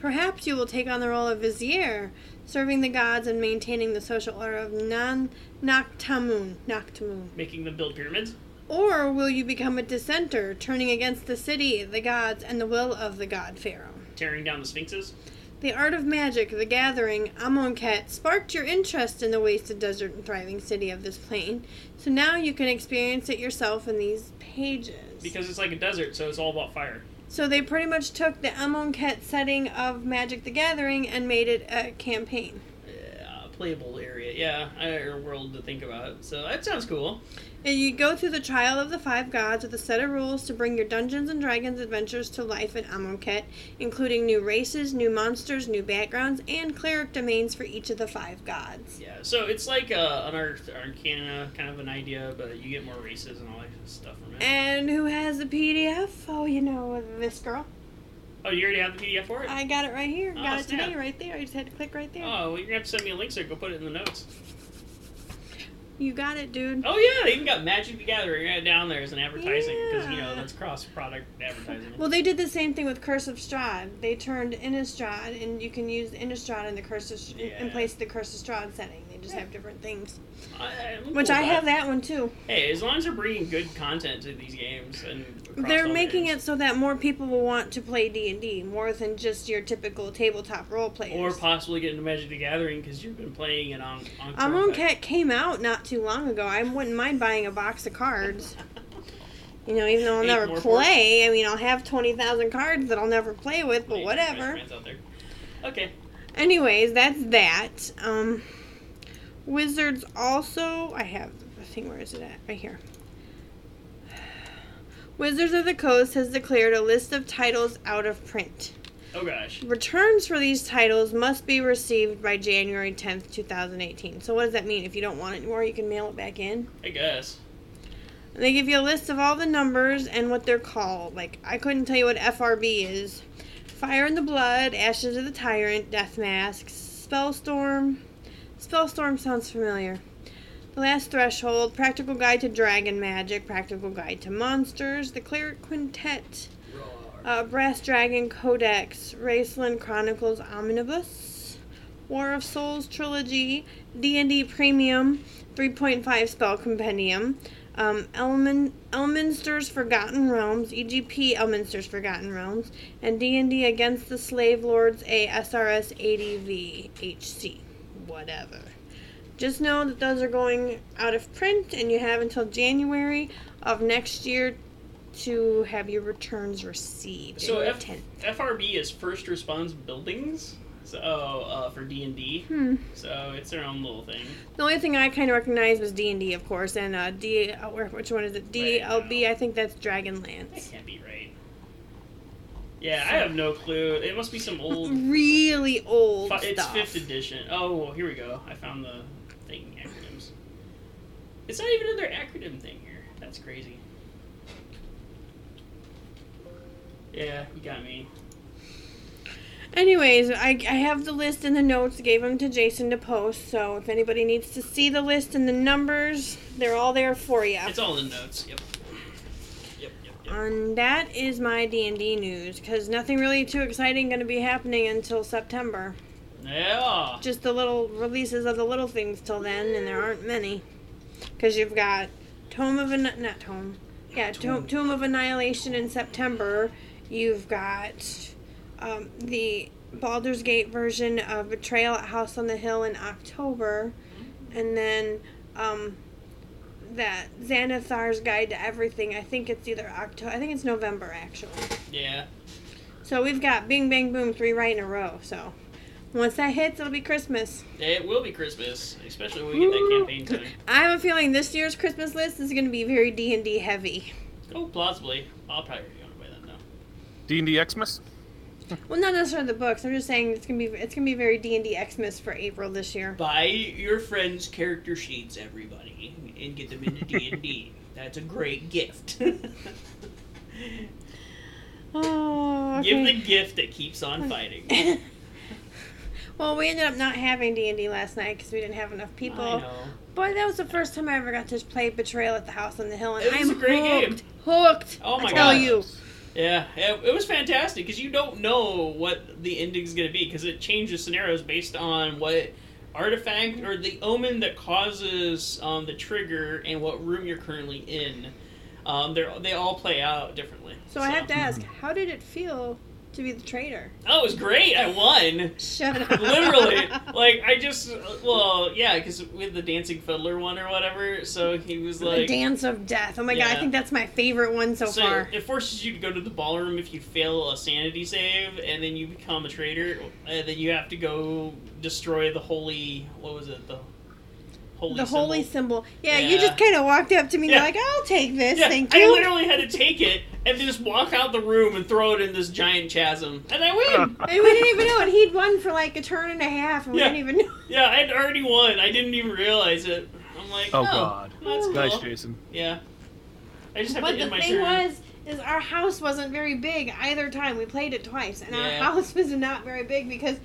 Perhaps you will take on the role of vizier, serving the gods and maintaining the social order of Nan Naktamun. Naktamun. Making them build pyramids? Or will you become a dissenter, turning against the city, the gods, and the will of the god Pharaoh? Tearing down the sphinxes? The art of magic, the gathering, Amonkhet, sparked your interest in the wasted desert and thriving city of this plane, so now you can experience it yourself in these pages. Because it's like a desert, so it's all about fire. so they pretty much took the Amonkhet setting of Magic the Gathering and made it a campaign. Uh, playable area, yeah, or world to think about. So that sounds cool. And you go through the trial of the five gods with a set of rules to bring your Dungeons and Dragons adventures to life in Amonkhet, including new races, new monsters, new backgrounds, and cleric domains for each of the five gods. Yeah, so it's like uh, an Arc- Arcana kind of an idea, but you get more races and all that stuff from it. And who has the PDF? Oh, you know, this girl. oh, you already have the PDF for it? I got it right here. Oh, got it today, right there. I just had to click right there. Oh, well, you're gonna have to send me a link so I can go put it in the notes. You got it, dude. Oh yeah, they even got Magic the Gathering right down there as an advertising because you know that's cross product advertising. Well, they did the same thing with Curse of Strahd. They turned Innistrad, and you can use Innistrad in the Curse of, in- in Yeah. place of the Curse of Strahd setting. Just have different things. I, Which I have that one too. Hey, as long as they're bringing good content to these games and They're making games. it so that more people will want to play D and D more than just your typical tabletop role players. or possibly get into Magic the Gathering because you've been playing it on on. Amonkhet Cat. came out not too long ago. I wouldn't mind buying a box of cards. You know, even though I'll Eight never play. I mean, I'll have twenty thousand cards that I'll never play with, but whatever. Okay. Anyways, that's that. Um, Wizards also. I have the thing. Where is it at? Right here. Wizards of the Coast has declared a list of titles out of print. Oh gosh. Returns for these titles must be received by January 10th, 2018. So, what does that mean? If you don't want it anymore, you can mail it back in? I guess. And they give you a list of all the numbers and what they're called. Like, I couldn't tell you what FRB is. Fire in the Blood, Ashes of the Tyrant, Death Mask, Spellstorm. Spellstorm sounds familiar. The Last Threshold, Practical Guide to Dragon Magic, Practical Guide to Monsters, The Cleric Quintet, uh, Brass Dragon Codex, Raistlin Chronicles Omnibus, War of Souls Trilogy, D&D Premium, 3.5 Spell Compendium, um, Elmin, Elminster's Forgotten Realms, EGP Elminster's Forgotten Realms, and D&D Against the Slave Lords, a SRS 80V HC. Whatever. Just know that those are going out of print, and you have until January of next year to have your returns received. So F- 10th. FRB is First Response Buildings. So uh, for D and D. Hmm. So it's their own little thing. The only thing I kind of recognized was D and D, of course, and uh, D. Uh, which one is it? DLB. I think that's That Dragonlance. can't be right. Yeah, I have no clue. It must be some old. Really old Fi- it's stuff. fifth edition. Oh, well, here we go. I found the thing acronyms. It's not even in their acronym thing here. That's crazy. Yeah, you got me. Anyways, I, I have the list and the notes. Gave them to Jason to post. So if anybody needs to see the list and the numbers, they're all there for you. It's all in the notes. Yep. And that is my D and D news because nothing really too exciting going to be happening until September. Yeah. Just the little releases of the little things till then, and there aren't many. Because you've got Tome of An- not Tome, yeah, Tome. Tomb of Annihilation in September. You've got um, the Baldur's Gate version of Betrayal at House on the Hill in October, and then um, that Xanathar's Guide to Everything. I think it's either October. I think it's November actually. Yeah. So we've got Bing Bang Boom three right in a row. So once that hits, it'll be Christmas. It will be Christmas, especially when we get that campaign time. I have a feeling this year's Christmas list is going to be very D and D heavy. Oh, plausibly. I'll probably be on it by then, though. D and D Xmas. Well, not necessarily the books. I'm just saying it's gonna be it's gonna be very D and D Xmas for April this year. Buy your friends' character sheets, everybody, and get them into D and D. That's a great gift. Oh, Give the gift that keeps on fighting. well, we ended up not having D and D last night because we didn't have enough people. Boy, that was the first time I ever got to play Betrayal at the House on the Hill, and It was I'm a great hooked. Hooked. Oh my I tell gosh. you. Yeah, it, it was fantastic because you don't know what the ending's going to be because it changes scenarios based on what artifact or the omen that causes um, the trigger and what room you're currently in. Um, they they all play out differently. So I have to ask, how did it feel to be the traitor? Oh, it was great! I won. Shut up. Literally, like I just uh, well, yeah, because we had the dancing fiddler one or whatever, so he was the like. Dance of Death. Oh my god, I think that's my favorite one so, So far. it forces you to go to the ballroom if you fail a sanity save, and then you become a traitor, and then you have to go destroy the holy. What was it? The holy. the symbol. holy symbol. Yeah, you just kind of walked up to me and Yeah. you're like, I'll take this, Yeah, thank you. I you. literally had to take it and just walk out the room and throw it in this giant chasm, and I win. And we didn't even know it. He'd won for like a turn and a half, and Yeah. we didn't even know. yeah, I'd already won. I didn't even realize it. I'm like, Oh, oh, God. that's cool. Nice, Jason. Yeah, I just have But to the end my turn. the thing was, is our house wasn't very big either time. We played it twice, and our house was not very big because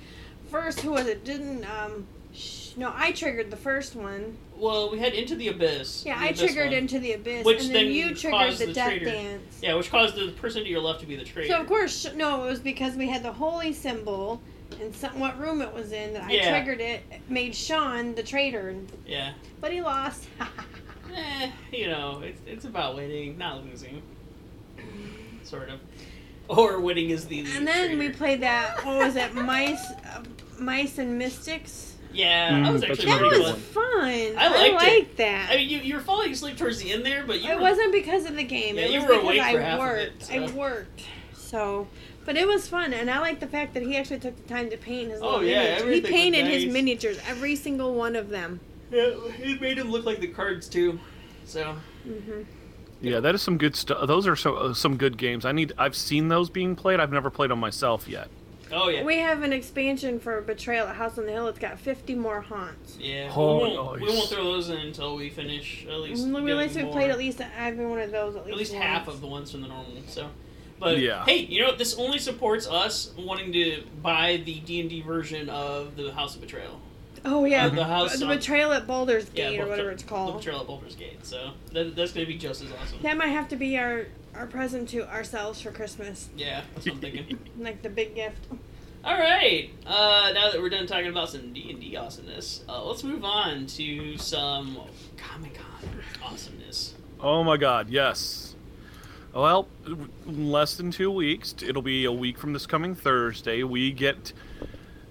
first, who was it? Didn't um, sh- no, I triggered the first one. Well, we had into the abyss. Yeah, I triggered one. into the abyss, Which and then, then you triggered the, the death traitor. dance. Yeah, which caused the person to your left to be the traitor. So of course, no, it was because we had the holy symbol and some, what room it was in that I Yeah. triggered it. Made Sean the traitor, Yeah. but he lost. Eh, you know, it's, it's about winning, not losing. Sort of. Or winning is the. and then we played that. What was it? Mice, uh, mice and mystics. Yeah, Mm, that was that's actually a That pretty was good. one. fun. I liked it. liked that. I mean, you, you were falling asleep towards the end there, but you it were, wasn't because of the game. Yeah, it you was were because awake I for half of it, worked. I so. worked. So, but it was fun, and I like the fact that he actually took the time to paint his Oh, little yeah, miniatures. He everything was painted his miniatures, every single one of them. Yeah, it made him look like the cards too. So hmm Yeah, that is some good stuff. Those are so uh, some good games. I need. I've seen those being played. I've never played them myself yet. Oh yeah. We have an expansion for Betrayal at House on the Hill. It's got 50 more haunts. Yeah. Oh, we, won't, we won't throw those in until we finish at least. Mm, We at least we more- played at least every one of those at least, at least once. half of the ones from the normal. So, but Yeah. hey, you know what? This only supports us wanting to buy the D and D version of the House of Betrayal. Oh yeah, Uh, the house the Betrayal at Baldur's Yeah, Gate or Betra- whatever it's called. The called. Betrayal at Baldur's Gate. So that, that's going to be just as awesome. That might have to be our our present to ourselves for Christmas, Yeah, that's what I'm thinking. like the big gift. All right. Uh, now that we're done talking about some D and D awesomeness, uh, let's move on to some Comic Con awesomeness. Oh my God, yes. Well, less than two weeks. It'll be a week from this coming Thursday. We get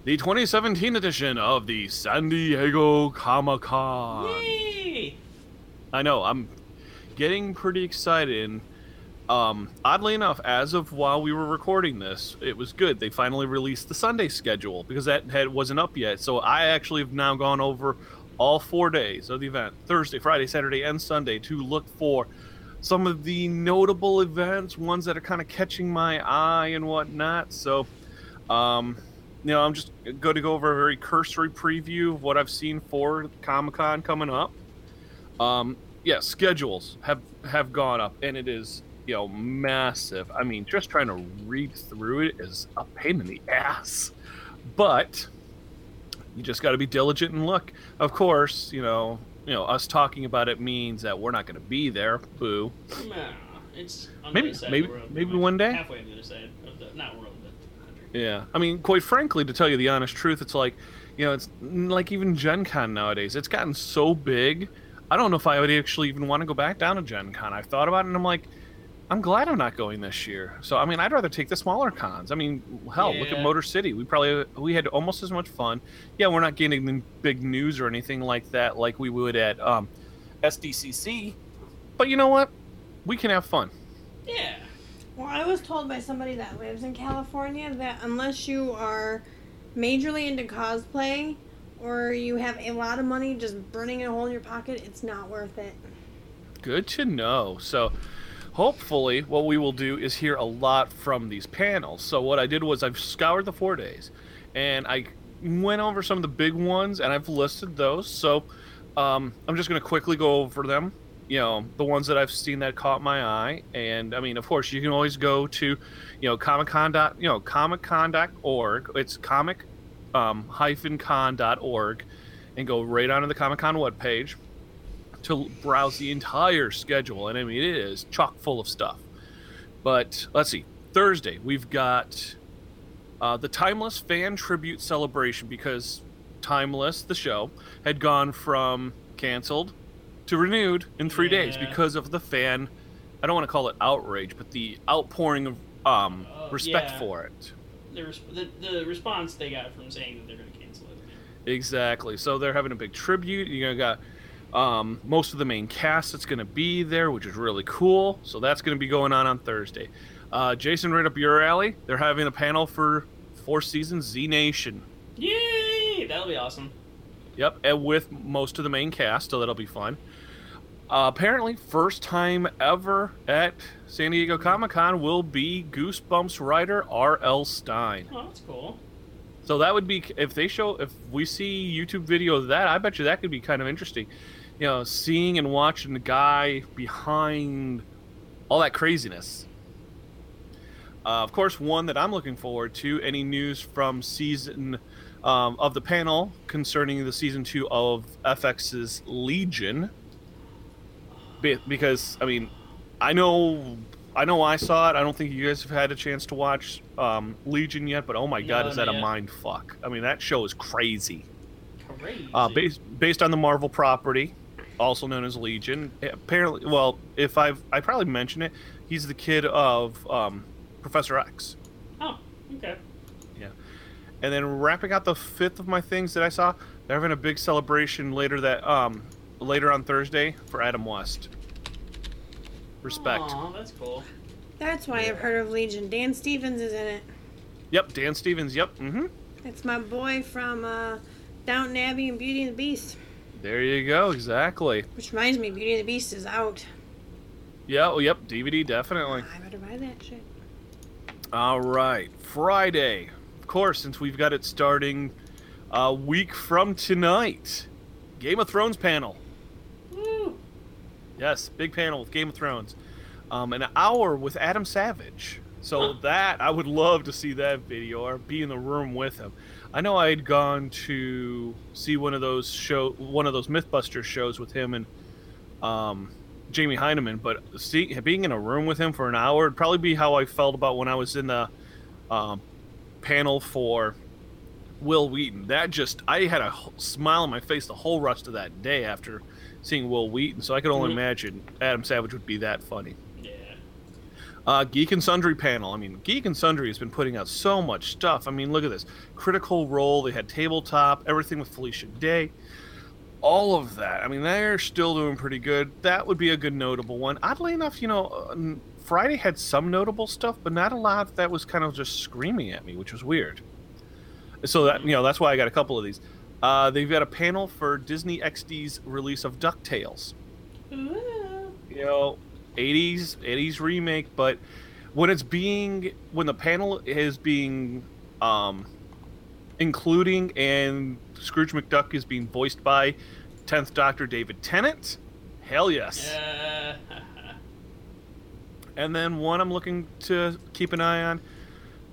the 2017 edition of the San Diego Comic Con. Yay! I know. I'm getting pretty excited. Um, oddly enough, as of while we were recording this, it was good. They finally released the Sunday schedule because that had wasn't up yet. So I actually have now gone over all four days of the event: Thursday, Friday, Saturday, and Sunday to look for some of the notable events, ones that are kind of catching my eye and whatnot. So, um, you know, I'm just going to go over a very cursory preview of what I've seen for Comic Con coming up. Um, yeah, schedules have have gone up, and it is you know massive. I mean, just trying to read through it is a pain in the ass, but you just got to be diligent and look. Of course, you know, you know, us talking about it means that we're not going to be there. Boo. No, it's on Maybe- the maybe- world, maybe one day? Halfway on the other side of the not world, but country. Yeah, I mean, quite frankly, to tell you the honest truth, it's like, you know, it's like even Gen Con nowadays. It's gotten so big. I don't know if I would actually even want to go back down to Gen Con. I've thought about it, and I'm like, I'm glad I'm not going this year. So I mean, I'd rather take the smaller cons. I mean, hell, look at Motor City. We probably we had almost as much fun. Yeah, we're not getting big news or anything like that, like we would at um, SDCC. But you know what? We can have fun. Yeah. Well, I was told by somebody that lives in California that unless you are majorly into cosplay or you have a lot of money just burning a hole in your pocket, it's not worth it. Good to know. So, hopefully, what we will do is hear a lot from these panels. So, what I did was I've scoured the four days and I went over some of the big ones and I've listed those. So, um, I'm just going to quickly go over them. You know, the ones that I've seen that caught my eye. And I mean, of course, you can always go to, you know, Comic Con. dot You know, comiccon.org. It's comic um, hyphen con.org and go right onto the Comic Con webpage to browse the entire schedule, and I mean it is chock full of stuff. But let's see, Thursday we've got uh, the Timeless Fan Tribute Celebration because Timeless, the show, had gone from canceled to renewed in three days because of the fan. I don't want to call it outrage, but the outpouring of um, Uh, respect yeah. for it. The, res- the, the response they got from saying that they're going to cancel it. Exactly. So they're having a big tribute. You know, got um, most of the main cast that's going to be there, which is really cool. So that's going to be going on on Thursday. Uh, Jason, right up your alley. They're having a panel for four seasons Z Nation. Yay! That'll be awesome. Yep, and with most of the main cast, so that'll be fun. Uh, apparently, first time ever at San Diego Comic Con will be Goosebumps writer R.L. Stine. Oh, that's cool. So that would be if they show if we see YouTube video of that, I bet you that could be kind of interesting. You know, seeing and watching the guy behind all that craziness. Uh, of course, one that I'm looking forward to. Any news from season um, of the panel concerning the season two of FX's Legion? Be- because I mean, I know, I know, I saw it. I don't think you guys have had a chance to watch um, Legion yet, but oh my god, No, is that a mind fuck? I mean, that show is crazy. Crazy. Uh, based based on the Marvel property, also known as Legion. Apparently, well, if I've I probably mentioned it, he's the kid of um, Professor X. oh, okay. Yeah, and then wrapping out the fifth of my things that I saw, they're having a big celebration later that um later on Thursday for Adam West. Respect. Aw, that's cool. That's why I've heard of Legion. Dan Stevens is in it. Yep, Dan Stevens. Yep. Mm-hmm. It's my boy from uh, Downton Abbey and Beauty and the Beast. There you go. Exactly. Which reminds me, Beauty and the Beast is out. Yeah. Oh, yep. DVD definitely. I better buy that shit. All right, Friday. Of course, since we've got it starting a week from tonight, Game of Thrones panel. Woo! Yes, big panel with Game of Thrones. Um, an hour with Adam Savage. So that I would love to see that video or be in the room with him. I know I had gone to see one of those show, one of those MythBusters shows with him and um, Jamie Hyneman, but see, being in a room with him for an hour would probably be how I felt about when I was in the um, panel for Wil Wheaton. That just I had a smile on my face the whole rest of that day after seeing Wil Wheaton. So I could only Mhm. imagine Adam Savage would be that funny. Uh, Geek and Sundry panel. I mean, Geek and Sundry has been putting out so much stuff. I mean, look at this. Critical Role. They had Tabletop. Everything with Felicia Day. All of that. I mean, they're still doing pretty good. That would be a good notable one. Oddly enough, you know, uh, Friday had some notable stuff, but not a lot that was kind of just screaming at me, which was weird. So that you know, that's why I got a couple of these. Uh, they've got a panel for Disney XD's release of Ducktales Ooh. you know 80s 80s remake but when it's being when the panel is being um including and scrooge mcduck is being voiced by 10th doctor david tennant hell yes. Yeah. and then one i'm looking to keep an eye on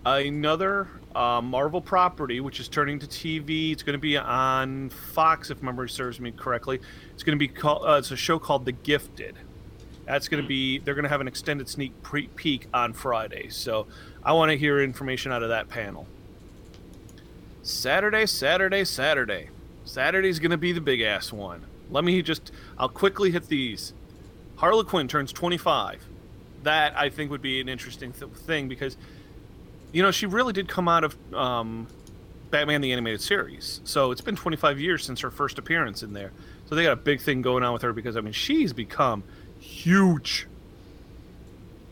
another uh, marvel property which is turning to tv it's going to be on fox if memory serves me correctly. It's going to be called uh, it's a show called the gifted That's going to be they're going to have an extended sneak pre- peek on Friday. So I want to hear information out of that panel. Saturday, Saturday, Saturday. Saturday's going to be the big ass one. Let me just I'll quickly hit these. Harley Quinn turns 25. That I think would be an interesting th- thing because you know, she really did come out of um, Batman the Animated Series. So it's been 25 years since her first appearance in there. So they got a big thing going on with her because I mean she's become huge.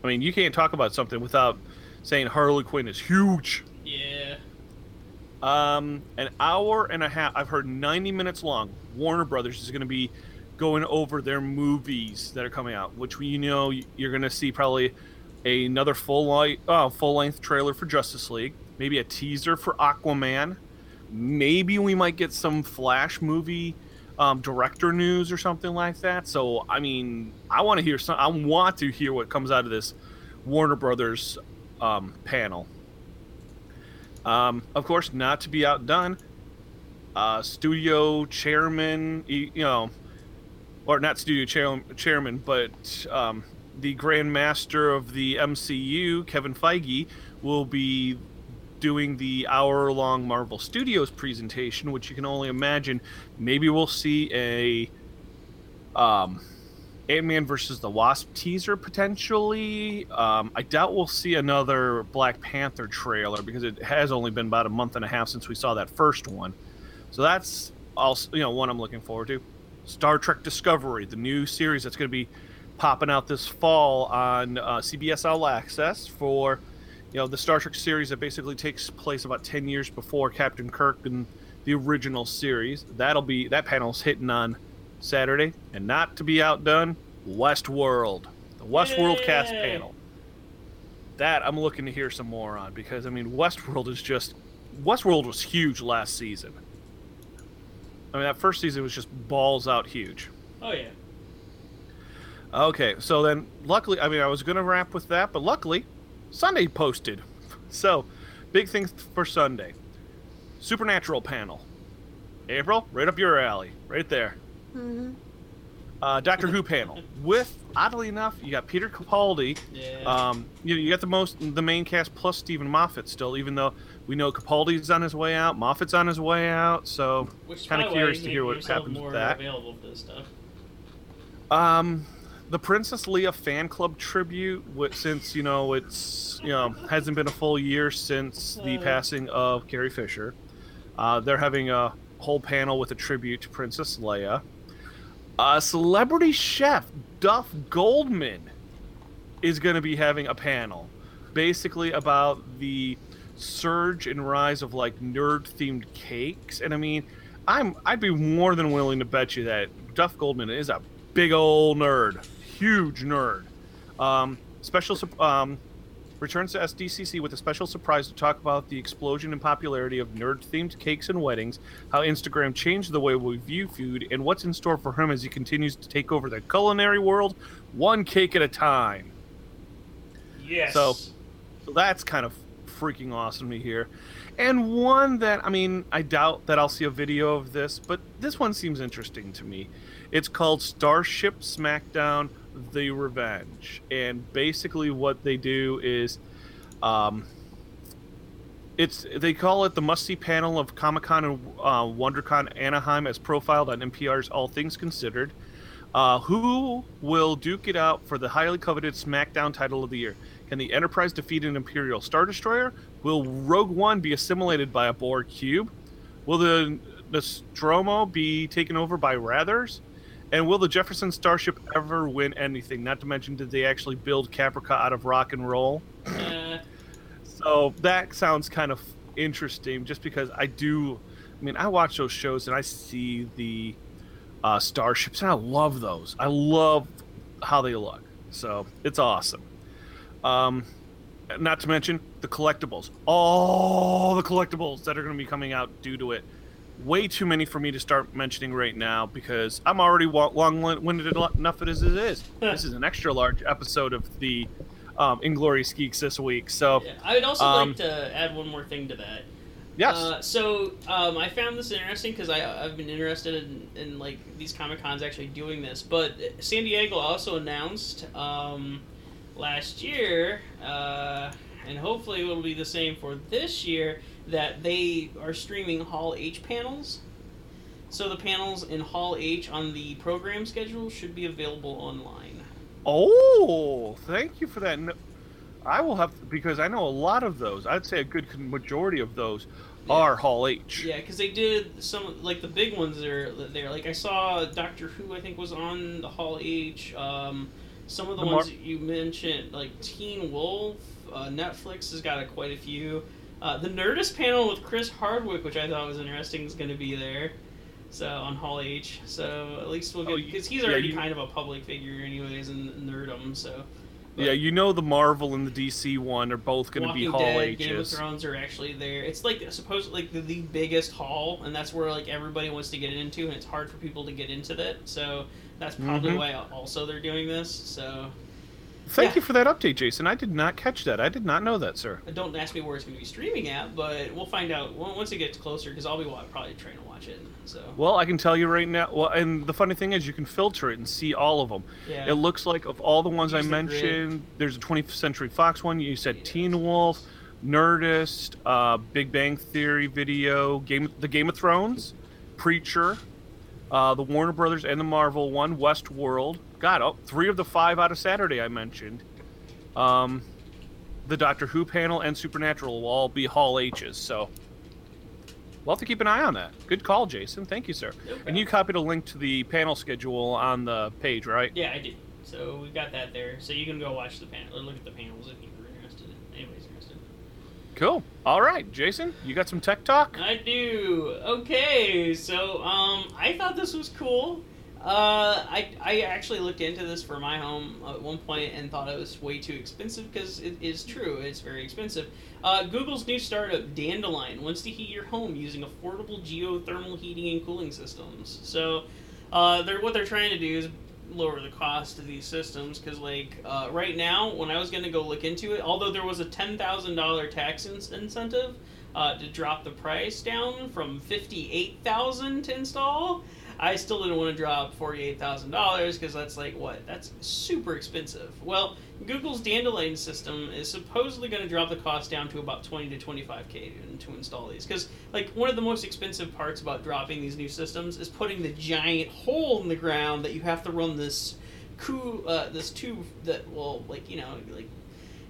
I mean you can't talk about something without saying Harley Quinn is huge. Yeah. Um, an hour and a half. I've heard 90 minutes long. Warner Brothers is going to be going over their movies that are coming out, which we you know you're going to see probably another full light, uh, full length trailer for Justice League, maybe a teaser for Aquaman. Maybe we might get some Flash movie um, director news or something like that. So I mean, I want to hear some. I want to hear what comes out of this Warner Brothers um, panel. Um, of course, not to be outdone, uh, studio chairman, you know, or not studio chair, chairman, but um, the Grand Master of the MCU, Kevin Feige, will be doing the hour long Marvel Studios presentation, which you can only imagine. Maybe we'll see a um, Ant Man versus the Wasp teaser potentially. Um, I doubt we'll see another Black Panther trailer because it has only been about a month and a half since we saw that first one. So that's also you know one I'm looking forward to. Star Trek Discovery, the new series that's going to be popping out this fall on uh, CBS All Access for you know the Star Trek series that basically takes place about 10 years before Captain Kirk and the original series. That'll be that panel's hitting on Saturday, and not to be outdone, Westworld, the Westworld cast panel. That I'm looking to hear some more on because I mean Westworld is just Westworld was huge last season. I mean that first season was just balls out huge. Oh yeah. Okay, so then luckily, I mean, I was going to wrap with that, but luckily, Sunday posted. So, big things for Sunday. Supernatural panel. April, right up your alley, right there. hmm Uh, Doctor Who panel with, oddly enough, you got Peter Capaldi. Yeah. Um, you, you got the most, the main cast plus Steven Moffat still, even though we know Capaldi's on his way out, Moffat's on his way out. So, kinda by the way, curious to hear what yourself happens with that. Available for this stuff. Um, the Princess Leia fan club tribute, since you know it's you know hasn't been a full year since the passing of Carrie Fisher, uh, they're having a whole panel with a tribute to Princess Leia. Uh, celebrity chef Duff Goldman is going to be having a panel, basically about the surge and rise of like nerd-themed cakes. And I mean, I'm I'd be more than willing to bet you that Duff Goldman is a big old nerd, huge nerd. Um, special um, returns to SDCC with a special surprise to talk about the explosion in popularity of nerd-themed cakes and weddings, how Instagram changed the way we view food, and what's in store for him as he continues to take over the culinary world, one cake at a time. Yes. So- So that's kind of freaking awesome to hear. And one that, I mean, I doubt that I'll see a video of this, but this one seems interesting to me. It's called Starship SmackDown The Revenge. And basically, what they do is. Um, it's they call it the must-see panel of Comic-Con and uh, WonderCon Anaheim as profiled on NPR's All Things Considered. Uh, who will duke it out for the highly coveted SmackDown title of the year? Can the Enterprise defeat an Imperial Star Destroyer? Will Rogue One be assimilated by a Borg cube? Will the Nostromo be taken over by Rathers? And will the Jefferson Starship ever win anything? Not to mention, did they actually build Caprica out of rock and roll? Uh, So that sounds kind of interesting, just because I do. I mean, I watch those shows and I see the uh, starships, and I love those. I love how they look. So it's awesome. Um, not to mention the collectibles, all the collectibles that are going to be coming out due to it. Way too many for me to start mentioning right now because I'm already long-winded enough as it is. this is an extra large episode of the um, Inglorious Geeks this week, so yeah. I would also Um, like to add one more thing to that. Yes. Uh, so um, I found this interesting because I've been interested in, in like these comic cons actually doing this. But San Diego also announced um, last year, uh, and hopefully it will be the same for this year, that they are streaming Hall H panels. So the panels in Hall H on the program schedule should be available online. Oh, thank you for that. No- I will have because I know a lot of those. I'd say a good majority of those Yeah. are Hall H. Yeah, because they did some like the big ones are there. Like I saw Doctor Who, I think was on the Hall H. Um, some of the, The ones Mar- that you mentioned, like Teen Wolf, uh, Netflix has got a, quite a few. Uh, the Nerdist panel with Chris Hardwick, which I thought was interesting, is going to be there. So on Hall H, so at least we'll Oh, get because he's yeah, already you- kind of a public figure, anyways, in Nerdum. So Yeah, you know the Marvel and the DC one are both going to be Hall Dead, Game of Thrones are actually there. It's like supposedly like the, the biggest hall, and that's where like everybody wants to get into, and it's hard for people to get into that. So that's probably Mhm. why also they're doing this. So Thank yeah. you for that update, Jason. I did not catch that. I did not know that, sir. don't ask me where it's going to be streaming at, but we'll find out once it gets closer because I'll be probably trying to watch it. So Well, I can tell you right now. Well, and the funny thing is, you can filter it and see all of them. yeah, It looks like of all the ones I the grid. mentioned, there's a 20th Century Fox one. You said Yes. Teen Wolf, Nerdist, uh, Big Bang Theory video, Game, the Game of Thrones, Preacher, uh, the Warner Brothers and the Marvel one, Westworld. God, oh, three of the five out of Saturday I mentioned. Um, the Doctor Who panel and Supernatural will all be Hall H's. So we'll have to keep an eye on that. Good call, Jason. Thank you, sir. No And you copied a link to the panel schedule on the page, right? yeah, I did. So we got that there. So you can go watch the panel or look at the panels if you're interested. Anybody's interested. Cool. All right, Jason, you got some tech talk? I do. Okay, so um, I thought this was cool. Uh, I, I actually looked into this for my home at one point and thought it was way too expensive because it is true. It's very expensive. Uh, Google's new startup Dandelion wants to heat your home using affordable geothermal heating and cooling systems. So, uh, they're what they're trying to do is lower the cost of these systems because like uh, right now when i was going to go look into it although there was a $10000 tax in- incentive uh, to drop the price down from 58000 to install i still didn't want to drop $48000 because that's like what? That's super expensive. Well google's dandelion system is supposedly going to drop the cost down to about 20 to 25k to, to install these. Because like one of the most expensive parts about dropping these new systems is putting the giant hole in the ground that you have to run this coo uh, this tube that will like you know like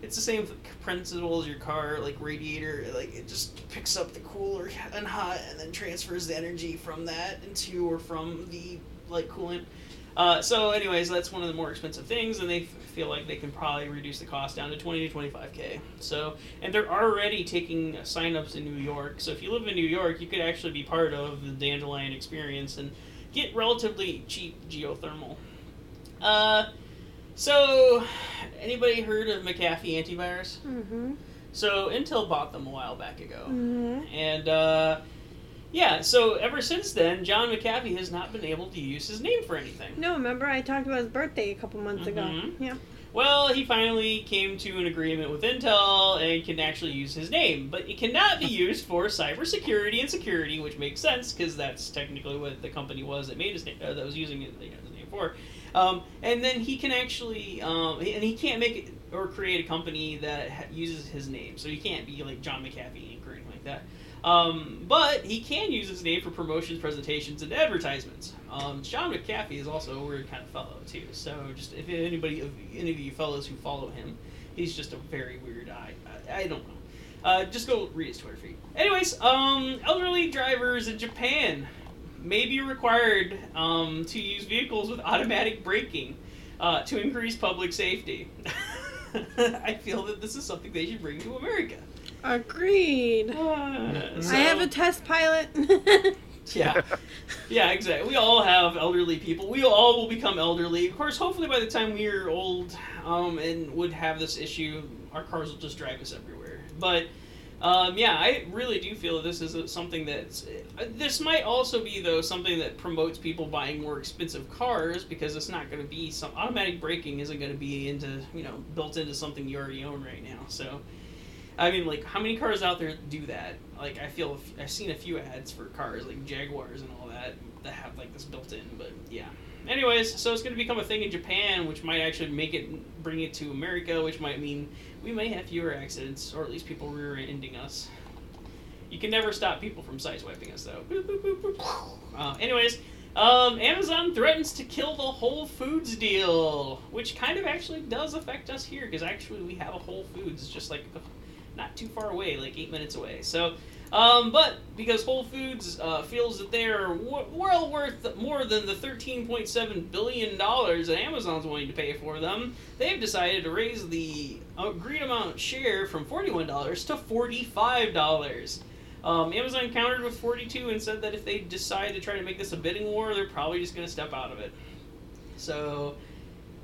it's the same principle as your car like radiator like it just picks up the cooler and hot and then transfers the energy from that into or from the like coolant. Uh, so anyways that's one of the more expensive things and they f- feel like they can probably reduce the cost down to 20 to 25k so and they're already taking signups in new york so if you live in new york you could actually be part of the dandelion experience and get relatively cheap geothermal. Uh, so, anybody heard of McAfee antivirus? Mm-hmm. So, Intel bought them a while back ago. Mm-hmm. And, uh, yeah, so ever since then, John McAfee has not been able to use his name for anything. No, remember I talked about his birthday a couple months ago. Mhm. Yeah. Well, he finally came to an agreement with Intel and can actually use his name, but it cannot be used for cybersecurity and security, which makes sense because that's technically what the company was that made his name, uh, that was using it, you know, his name for. Um, and then he can actually, um, and he can't make it or create a company that uses his name, so he can't be like John McAfee Inc. or anything like that. Um, but he can use his name for promotions, presentations, and advertisements. Um, Sean McAfee is also a weird kind of fellow too. So just if anybody, if any of you fellows who follow him, he's just a very weird. I I, I don't know. Uh, just go read his Twitter feed. Anyways, um, elderly drivers in Japan may be required um, to use vehicles with automatic braking uh, to increase public safety. I feel that this is something they should bring to America. Agreed. Uh, I have a test pilot. yeah, yeah, exactly. We all have elderly people. We all will become elderly. Of course, hopefully by the time we are old um, and would have this issue, our cars will just drive us everywhere. But um, yeah, I really do feel this is something that's. Uh, this might also be though something that promotes people buying more expensive cars because it's not going to be some automatic braking isn't going to be into you know built into something you already own right now. So. I mean, like, how many cars out there do that? Like, I feel I've seen a few ads for cars like Jaguars and all that that have like this built in. But yeah. Anyways, so it's going to become a thing in Japan, which might actually make it bring it to America, which might mean we may have fewer accidents, or at least people rear-ending us. You can never stop people from sideswiping us, though. Boop, boop, boop. Uh, anyways, um, Amazon threatens to kill the Whole Foods deal, which kind of actually does affect us here, because actually we have a Whole Foods just like not too far away, like eight minutes away. So, um, but because Whole Foods uh, feels that they're w- well worth more than the $13.7 billion that Amazon's willing to pay for them, they've decided to raise the agreed amount share from $41 to $45. Um, Amazon countered with 42 and said that if they decide to try to make this a bidding war, they're probably just going to step out of it. So,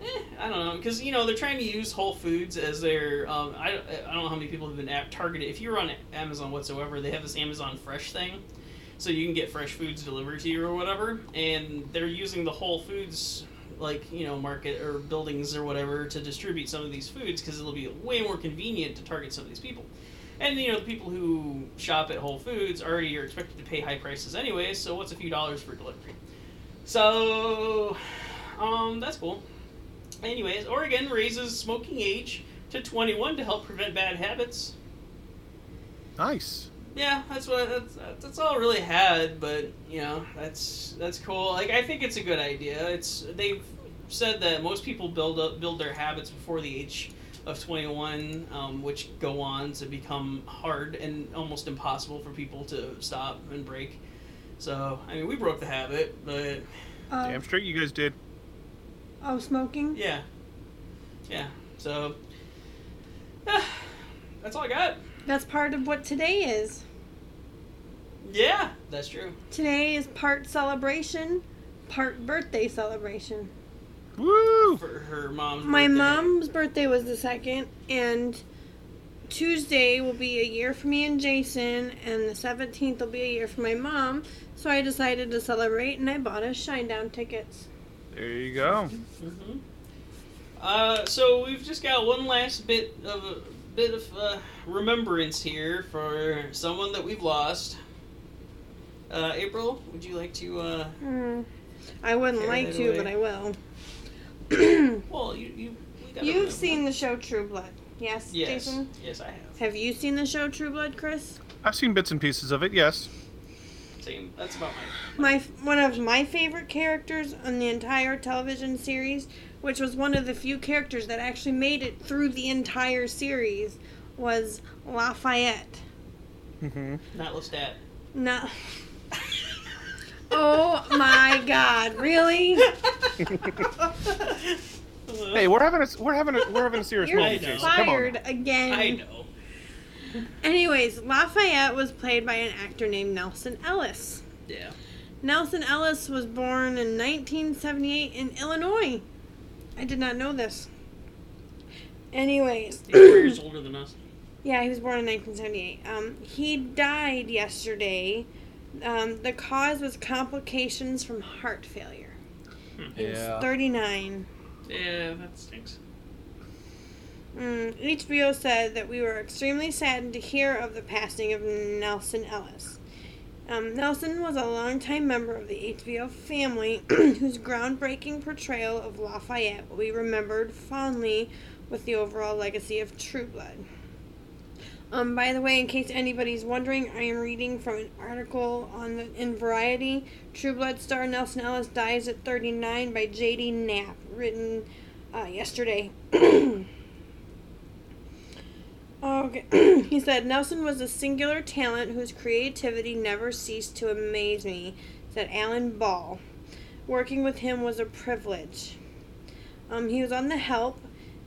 eh, I don't know, because you know they're trying to use Whole Foods as their. Um, I, I don't know how many people have been app targeted. If you're on Amazon whatsoever, they have this Amazon Fresh thing, so you can get fresh foods delivered to you or whatever, and they're using the Whole Foods like you know market or buildings or whatever to distribute some of these foods because it'll be way more convenient to target some of these people. And you know the people who shop at Whole Foods already are expected to pay high prices anyway. So what's a few dollars for delivery? So, um, that's cool. Anyways, Oregon raises smoking age to 21 to help prevent bad habits. Nice. Yeah, that's what that's, that's all I really had, but you know that's that's cool. Like I think it's a good idea. It's they've said that most people build up build their habits before the age of 21, um, which go on to become hard and almost impossible for people to stop and break. So, I mean, we broke the habit, but. Uh, Damn straight you guys did. Oh, smoking? Yeah. Yeah. So. ah, that's all I got. That's part of what today is. Yeah, that's true. Today is part celebration, part birthday celebration. Woo! For her mom's birthday. My birthday. mom's birthday was the second, and Tuesday will be a year for me and Jason, and the 17th will be a year for my mom. So I decided to celebrate, and I bought us Shinedown tickets. There you go. hmm Uh, so we've just got one last bit of a bit of uh, remembrance here for someone that we've lost. Uh, April, would you like to? Uh, Hmm. I wouldn't like to, away. but I will. well, you you we you've remember. seen the show True Blood, yes, Yes. Jason? Yes, I have. Have you seen the show True Blood, Chris? I've seen bits and pieces of it, yes. Same. That's about my. My one of my favorite characters on the entire television series, which was one of the few characters that actually made it through the entire series, was Lafayette. Mm-hmm. Not Lestat. No. oh my God! Really? Hey, we're having a we're having a we're having a serious You're moment, know. Jason. Come on. fired again. I know. Anyways, Lafayette was played by an actor named Nelsan Ellis. Yeah. Nelsan Ellis was born in 1978 in Illinois. I did not know this. Anyways, He's three years older than us. yeah, he was born in 1978. Um, he died yesterday. Um, the cause was complications from heart failure. He was Yeah. 39. Yeah, that stinks. Mm, HBO said that we were extremely saddened to hear of the passing of Nelsan Ellis. Um, Nelsan was a longtime member of the HBO family whose groundbreaking portrayal of Lafayette will be remembered fondly with the overall legacy of True Blood. Um, by the way, in case anybody's wondering, I am reading from an article on the, in Variety. True Blood star Nelsan Ellis dies at 39 by J.D. Knapp, written uh, yesterday. Okay. he said Nelsan was a singular talent whose creativity never ceased to amaze me, said Alan Ball. Working with him was a privilege. Um, he was on The Help.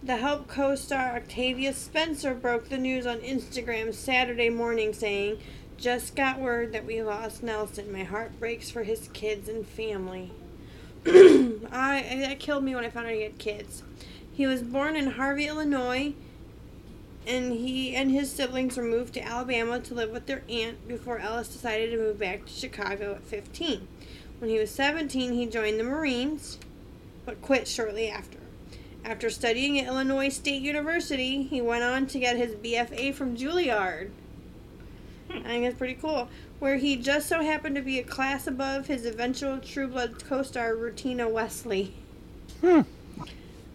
The Help co star Octavia Spencer broke the news on Instagram Saturday morning saying, Just got word that we lost Nelsan. My heart breaks for his kids and family. I, that killed me when I found out he had kids. He was born in Harvey, Illinois and he and his siblings were moved to Alabama to live with their aunt before Ellis decided to move back to Chicago at 15. When he was 17, he joined the Marines, but quit shortly after. After studying at Illinois State University, he went on to get his BFA from Juilliard. I think that's pretty cool. Where he just so happened to be a class above his eventual True Blood co star, Rutina Wesley. Hmm.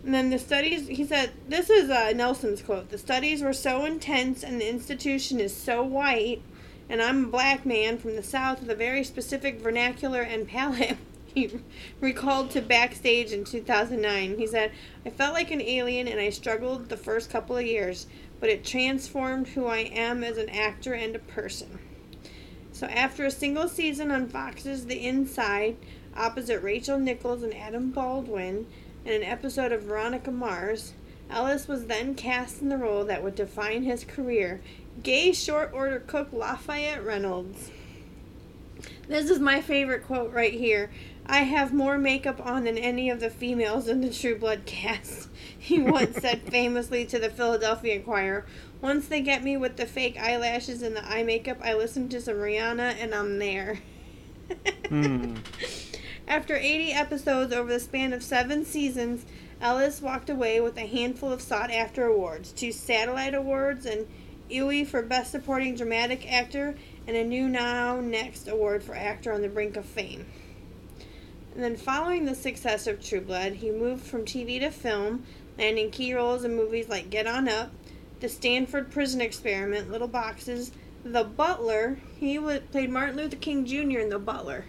And then the studies, he said, this is uh, Nelsan's quote the studies were so intense and the institution is so white, and I'm a black man from the South with a very specific vernacular and palate. He recalled to backstage in 2009. He said, I felt like an alien and I struggled the first couple of years, but it transformed who I am as an actor and a person. So after a single season on Fox's The Inside, opposite Rachel Nichols and Adam Baldwin, in an episode of Veronica Mars, Ellis was then cast in the role that would define his career gay short order cook Lafayette Reynolds. This is my favorite quote right here. I have more makeup on than any of the females in the True Blood cast, he once said famously to the Philadelphia Inquirer. Once they get me with the fake eyelashes and the eye makeup, I listen to some Rihanna and I'm there. Hmm. After 80 episodes over the span of seven seasons, Ellis walked away with a handful of sought after awards two Satellite Awards, an Emmy for Best Supporting Dramatic Actor, and a new Now Next Award for Actor on the Brink of Fame. And then, following the success of True Blood, he moved from TV to film, landing key roles in movies like Get On Up, The Stanford Prison Experiment, Little Boxes, The Butler. He played Martin Luther King Jr. in The Butler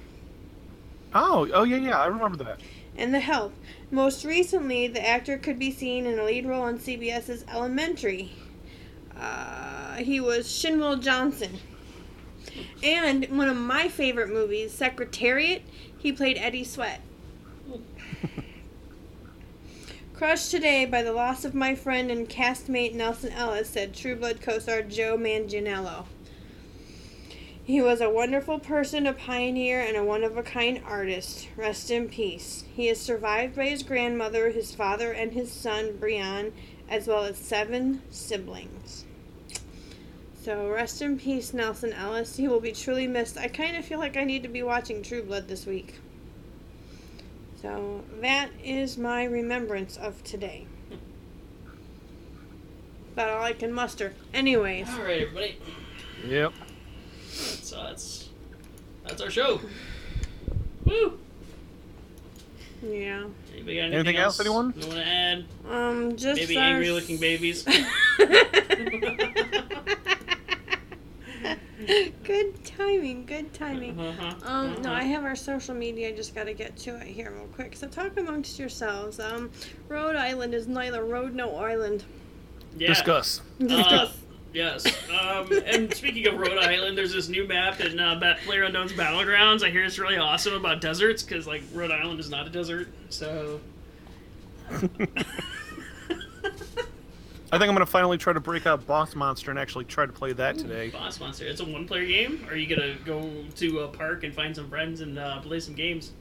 Oh, oh yeah, yeah. I remember that. and The Help. Most recently, the actor could be seen in a lead role on CBS's Elementary. Uh, he was Shinwell Johnson. And one of my favorite movies, Secretariat, he played Eddie Sweat. Crushed today by the loss of my friend and castmate Nelsan Ellis, said True Blood co star Joe Manganiello. He was a wonderful person, a pioneer, and a one of a kind artist. Rest in peace. He is survived by his grandmother, his father, and his son, Brian, as well as seven siblings. So, rest in peace, Nelsan Ellis. He will be truly missed. I kind of feel like I need to be watching True Blood this week. So, that is my remembrance of today. About all I can muster. Anyways. All right, everybody. Yep. That's uh, that's that's our show. Woo! Yeah. Anybody got anything, Anything else, anyone? You want to add? Um, just Maybe our- angry looking babies. good timing, good timing. Uh-huh. Um, no, Uh-huh. I have our social media. I just got to get to it here real quick. So talk amongst yourselves. Um, Rhode Island is neither road nor island. Yeah. Discuss. Uh, yes. Um, and speaking of Rhode Island, there's this new map in uh, Player Unknown's Battlegrounds. I hear it's really awesome about deserts because like Rhode Island is not a desert. So. I think I'm gonna finally try to break out Boss Monster and actually try to play that today. Boss Monster. It's a one-player game. Or are you gonna go to a park and find some friends and uh, play some games?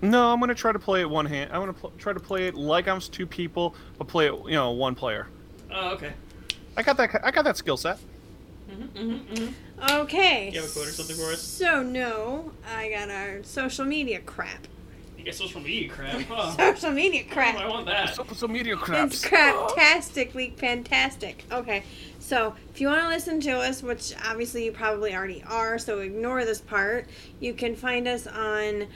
No, I'm gonna try to play it one hand. I'm gonna pl- try to play it like I'm two people, but play it, you know, one player. Oh, okay. I got that. I got that skill set. Mm-hmm, mm-hmm, mm-hmm. Okay. You have a quote or something for us? So no, I got our social media crap. You get social media crap. Huh. Social media Oh, I want that. Social media crap. It's craps. craptastically fantastic. Okay, so if you want to listen to us, which obviously you probably already are, so ignore this part. You can find us on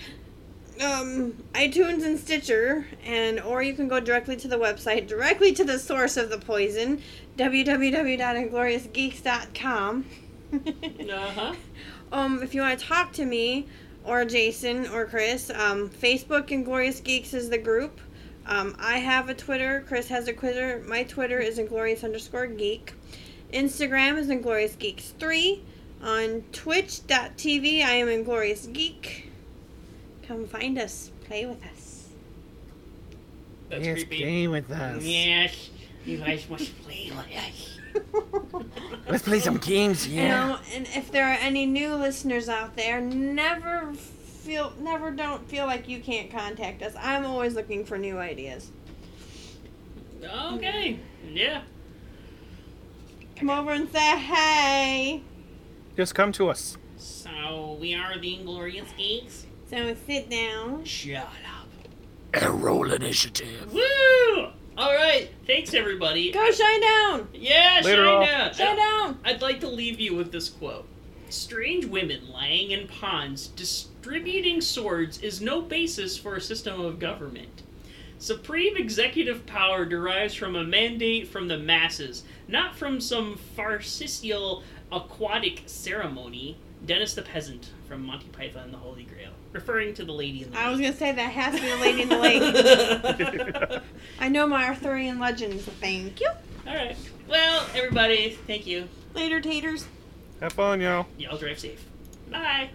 um, iTunes and Stitcher, and or you can go directly to the website, directly to the source of the poison, www.ingloriousgeeks.com. Uh-huh. Um, if you want to talk to me or Jason or Chris, um, Facebook Inglorious Geeks is the group. Um, I have a Twitter. Chris has a Twitter. My Twitter is Inglorious underscore geek. Instagram is Inglorious Geeks 3. On twitch.tv, I am Inglorious Geek. Come find us. Play with us. That's Yes, creepy. game with us. Yes, you guys must play with us. Let's play some games. You know, and if there are any new listeners out there, never feel, never don't feel like you can't contact us. I'm always looking for new ideas. Okay. Yeah. Come over and say hey. Just come to us. So we are the Inglorious Geeks. So sit down. Shut up. And roll initiative. Woo! All right. Thanks, everybody. Go shine down! Yeah, Later, shine all. down. Shine down! I'd like to leave you with this quote. Strange women lying in ponds distributing swords is no basis for a system of government. Supreme executive power derives from a mandate from the masses, not from some farcical aquatic ceremony. Dennis the Peasant from Monty Python and the Holy Grail, referring to the lady in the I was gonna say that has to be the lady in the lake. I know my Arthurian legends. Thank you. All right. Well, everybody, thank you. Later, taters. Have fun, y'all. Y'all drive safe. Bye.